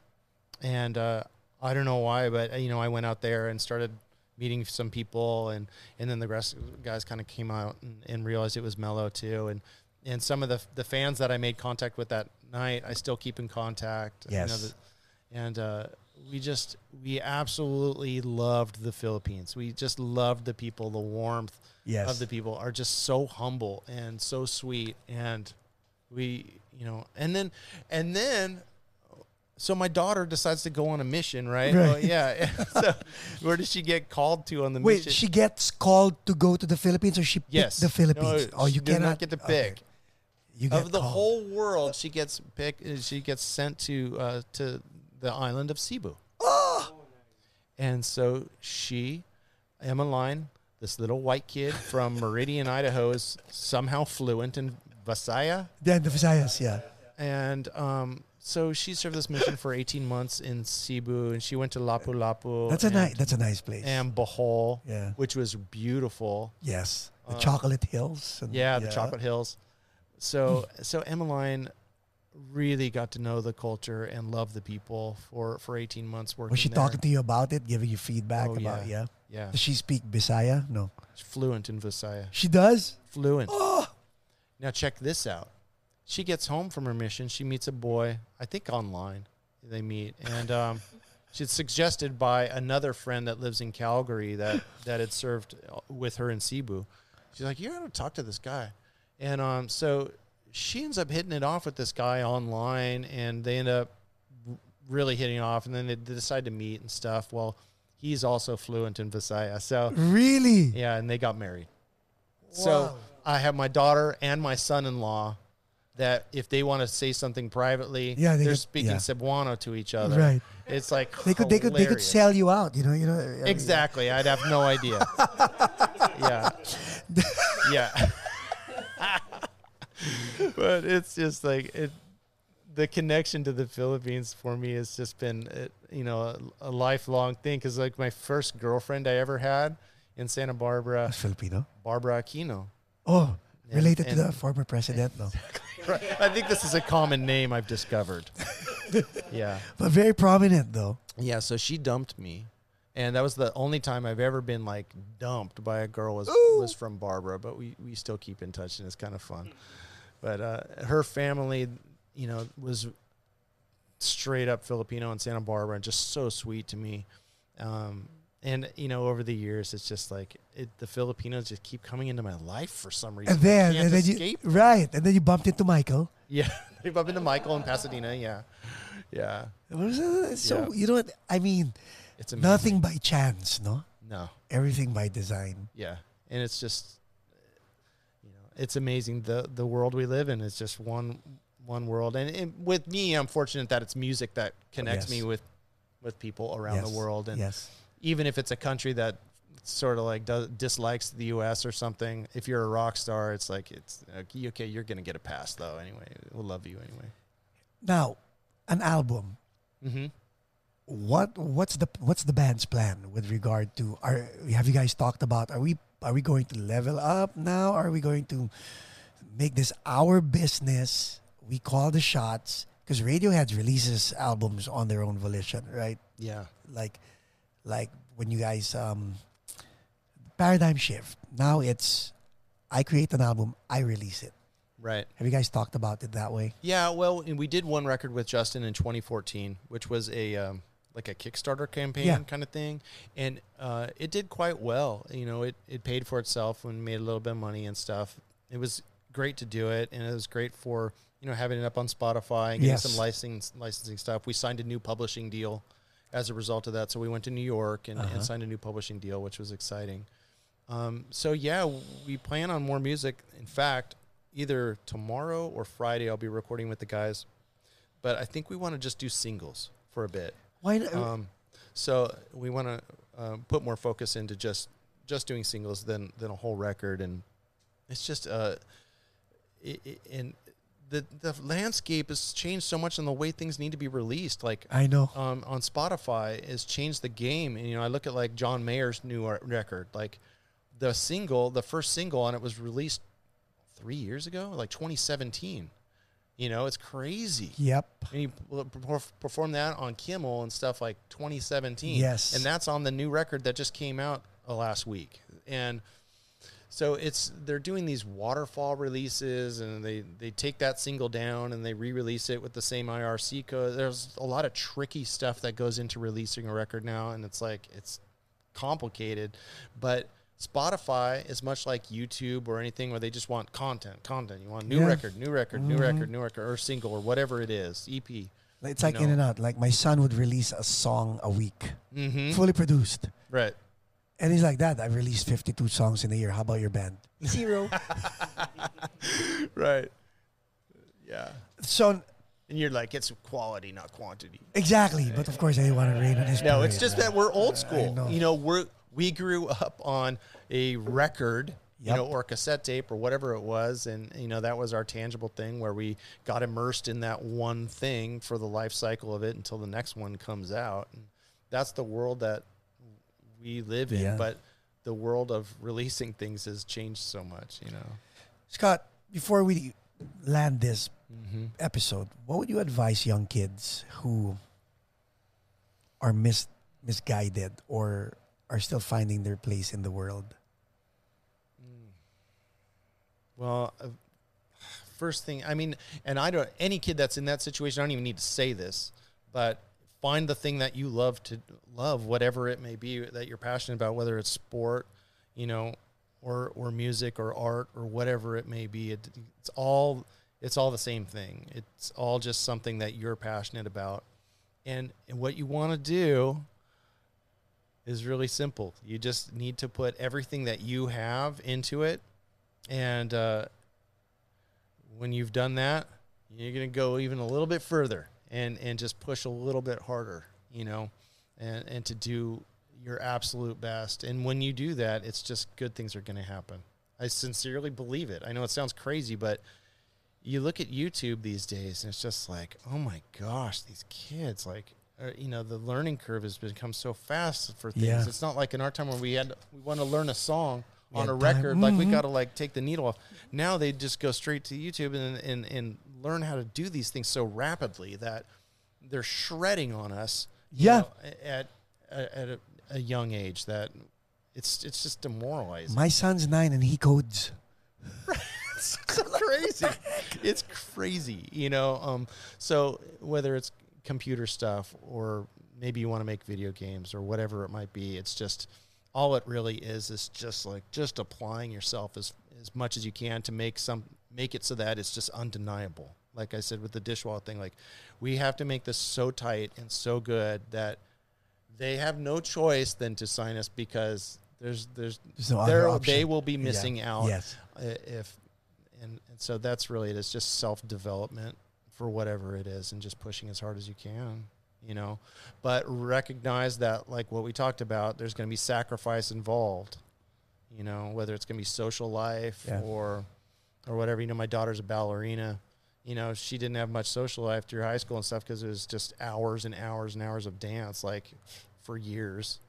and uh, I don't know why, but you know I went out there and started meeting some people, and and then the rest of the guys kind of came out and, and realized it was mellow too, and and some of the the fans that I made contact with that night, I still keep in contact. you know, Yes. the- and uh, we just we absolutely loved the Philippines. We just loved the people, the warmth Yes. of the people are just so humble and so sweet, and we you know, and then and then. So my daughter decides to go on a mission, right? Right. Well, yeah. [LAUGHS] [LAUGHS] so where does she get called to on the Wait, mission? Wait, she gets called to go to the Philippines, or she picked yes, the Philippines? No, oh, you cannot not get to okay. Pick You get of the called. whole world. She gets picked. She gets sent to uh, to the island of Cebu. Oh! And so she, Emmeline, this little white kid from [LAUGHS] Meridian, Idaho, is somehow fluent in Visaya. Then the Visayas, yeah. And um, so she served this mission for 18 months in Cebu, and she went to Lapu Lapu. That's a nice. That's a nice place. and Bohol, yeah. which was beautiful. Yes. The Uh, chocolate hills. and- Yeah, the Chocolate Hills. So so Emmeline really got to know the culture and love the people for for 18 months working Was she there. talking to you about it, giving you feedback Oh, about? Yeah. Yeah, Does she speak Bisaya? No. she's fluent in Visaya. She does. Fluent. Oh. Now check this out. She gets home from her mission. She meets a boy. I think online they meet, and um, [LAUGHS] she's suggested by another friend that lives in Calgary that that had served with her in Cebu. She's like, "You got to talk to this guy," and um, so she ends up hitting it off with this guy online, and they end up really hitting off, and then they decide to meet and stuff. Well, he's also fluent in Visaya, so Really? yeah, and they got married. Wow. So I have my daughter and my son-in-law that if they want to say something privately, Yeah, they are speaking yeah. Cebuano to each other. Right. It's like They could. They could. They could sell you out. You know. You know. I mean, Exactly. I'd have no idea. [LAUGHS] yeah. [LAUGHS] Yeah. [LAUGHS] but it's just like it the connection to the Philippines for me has just been uh, you know a, a lifelong thing cuz like my first girlfriend I ever had in Santa Barbara, That's Filipino. Barbara Aquino. Oh, And- related to the former president, no. Right. I think this is a common name I've discovered. [LAUGHS] yeah. But very prominent though. Yeah, so she dumped me. And that was the only time I've ever been like dumped by a girl was Ooh. was from Barbara, but we, we still keep in touch and it's kind of fun. But uh, her family, you know, was straight up Filipino in Santa Barbara and just so sweet to me. Um, and you know, over the years, it's just like it, the Filipinos just keep coming into my life for some reason. And then, and then you, right, and then you bumped into Michael. Yeah, [LAUGHS] they bumped into Michael in Pasadena. Yeah, yeah, It was, uh, So Yeah. you know what I mean? It's amazing. Nothing by chance, no. No, Everything by design. yeah, and it's just, you know, it's amazing the the world we live in is just one one world, and, and with me, I'm fortunate that it's music that connects Yes. me with with people around Yes. the world, and Yes. even if it's a country that sort of like does, dislikes the U.S. or something, if you're a rock star, it's like it's okay. You're gonna get a pass though. Anyway, we'll love you anyway. Now, an album. Mm-hmm. What what's the what's the band's plan with regard to are have you guys talked about are we are we going to level up now? Are we going to make this our business? We call the shots because Radiohead releases albums on their own volition, right? Yeah. Like like when you guys um paradigm shift. Now it's I create an album, I release it. Right. Have you guys talked about it that way? Yeah, well, we did one record with Justin in 2014, which was a um, like a Kickstarter campaign Yeah. kind of thing, and uh, it did quite well. You know, it it paid for itself and made a little bit of money and stuff. It was great to do it, and it was great for you know having it up on Spotify and getting Yes. some licensing licensing stuff. We signed a new publishing deal as a result of that, so we went to New York and, Uh-huh. and signed a new publishing deal, which was exciting. Um, so yeah, we plan on more music. In fact, either tomorrow or Friday, I'll be recording with the guys. But I think we want to just do singles for a bit. Why not? Um, so we want to uh, put more focus into just just doing singles than than a whole record, and it's just uh, it, it, and the the landscape has changed so much in the way things need to be released. Like I know. um, on Spotify has changed the game. And you know, I look at like John Mayer's new record, like the single, the first single on it was released three years ago, like 2017. You know, it's crazy. Yep. And he performed that on Kimmel and stuff like 2017. Yes. and that's on the new record that just came out uh, last week. And so it's they're doing these waterfall releases, and they they take that single down and they re-release it with the same ISRC code. There's a lot of tricky stuff that goes into releasing a record now, and it's like it's complicated, but. Spotify is much like YouTube or anything where they just want content, content. You want new Yeah. record, new record, new Mhm. record, new record, or single or whatever it is, E EP. It's You like in and out. Like my son would release a song a week, Mm-hmm. fully produced. Right. And he's like, Dad, I've released 52 songs in a year. How about your band? Zero. [LAUGHS] Right. Yeah. so, And you're like, it's quality, not quantity. exactly. But of course, I want to rain on his No, it's just that we're old I school. know. You know, we're we grew up on a record you know, or cassette tape or whatever it was. And, you know, that was our tangible thing where we got immersed in that one thing for the life cycle of it until the next one comes out. And that's the world that we live in. Yeah. But the world of releasing things has changed so much, you know. Scot, before we land this Mm-hmm. episode, what would you advise young kids who are mis- misguided or are still finding their place in the world? Well, uh, first thing, I mean, and I don't, any kid that's in that situation, I don't even need to say this, but find the thing that you love to love, whatever it may be that you're passionate about, whether it's sport, you know, or, or music or art or whatever it may be. It, it's all, it's all the same thing. It's all just something that you're passionate about. And, and what you want to do is really simple. You just need to put everything that you have into it and uh, when you've done that, you're going to go even a little bit further and, and just push a little bit harder, you know, and, and to do your absolute best. And when you do that, it's just good things are going to happen. I sincerely believe it. I know it sounds crazy, but you look at YouTube these days and it's just like, oh my gosh, these kids, like, uh, you know, the learning curve has become so fast for things. Yeah. It's not like in our time where we had, we want to learn a song on Yeah, a record, like we Mhm. got to like take the needle off. Now they just go straight to YouTube and, and, and learn how to do these things so rapidly that they're shredding on us. Yeah. know, at, at, at a, a young age that it's, it's just demoralizing. My son's nine and he codes. [LAUGHS] it's crazy. It's crazy, you know. Um, so whether it's computer stuff or maybe you want to make video games or whatever it might be, it's just all it really is is just like just applying yourself as as much as you can to make some make it so that it's just undeniable. Like I said with the dishwasher thing, like we have to make this so tight and so good that they have no choice than to sign us because there's there's There's no there they will be Yeah. missing out Yes. if and, and so that's really it. it is just self development for whatever it is and just pushing as hard as you can you know? But recognize that like what we talked about there's going to be sacrifice involved you know whether it's going to be social life Yeah. or or whatever you know my daughter's a ballerina you know she didn't have much social life through high school and stuff because it was just hours and hours and hours of dance like for years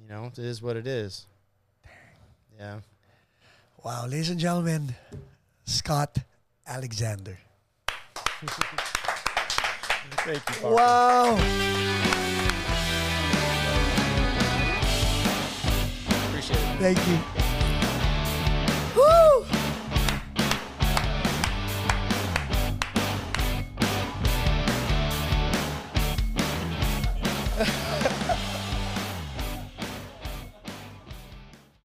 you know? It is what it is. Yeah. Wow, ladies and gentlemen, Scot Alexander. Thank you Paco. Wow. appreciate it Thank you.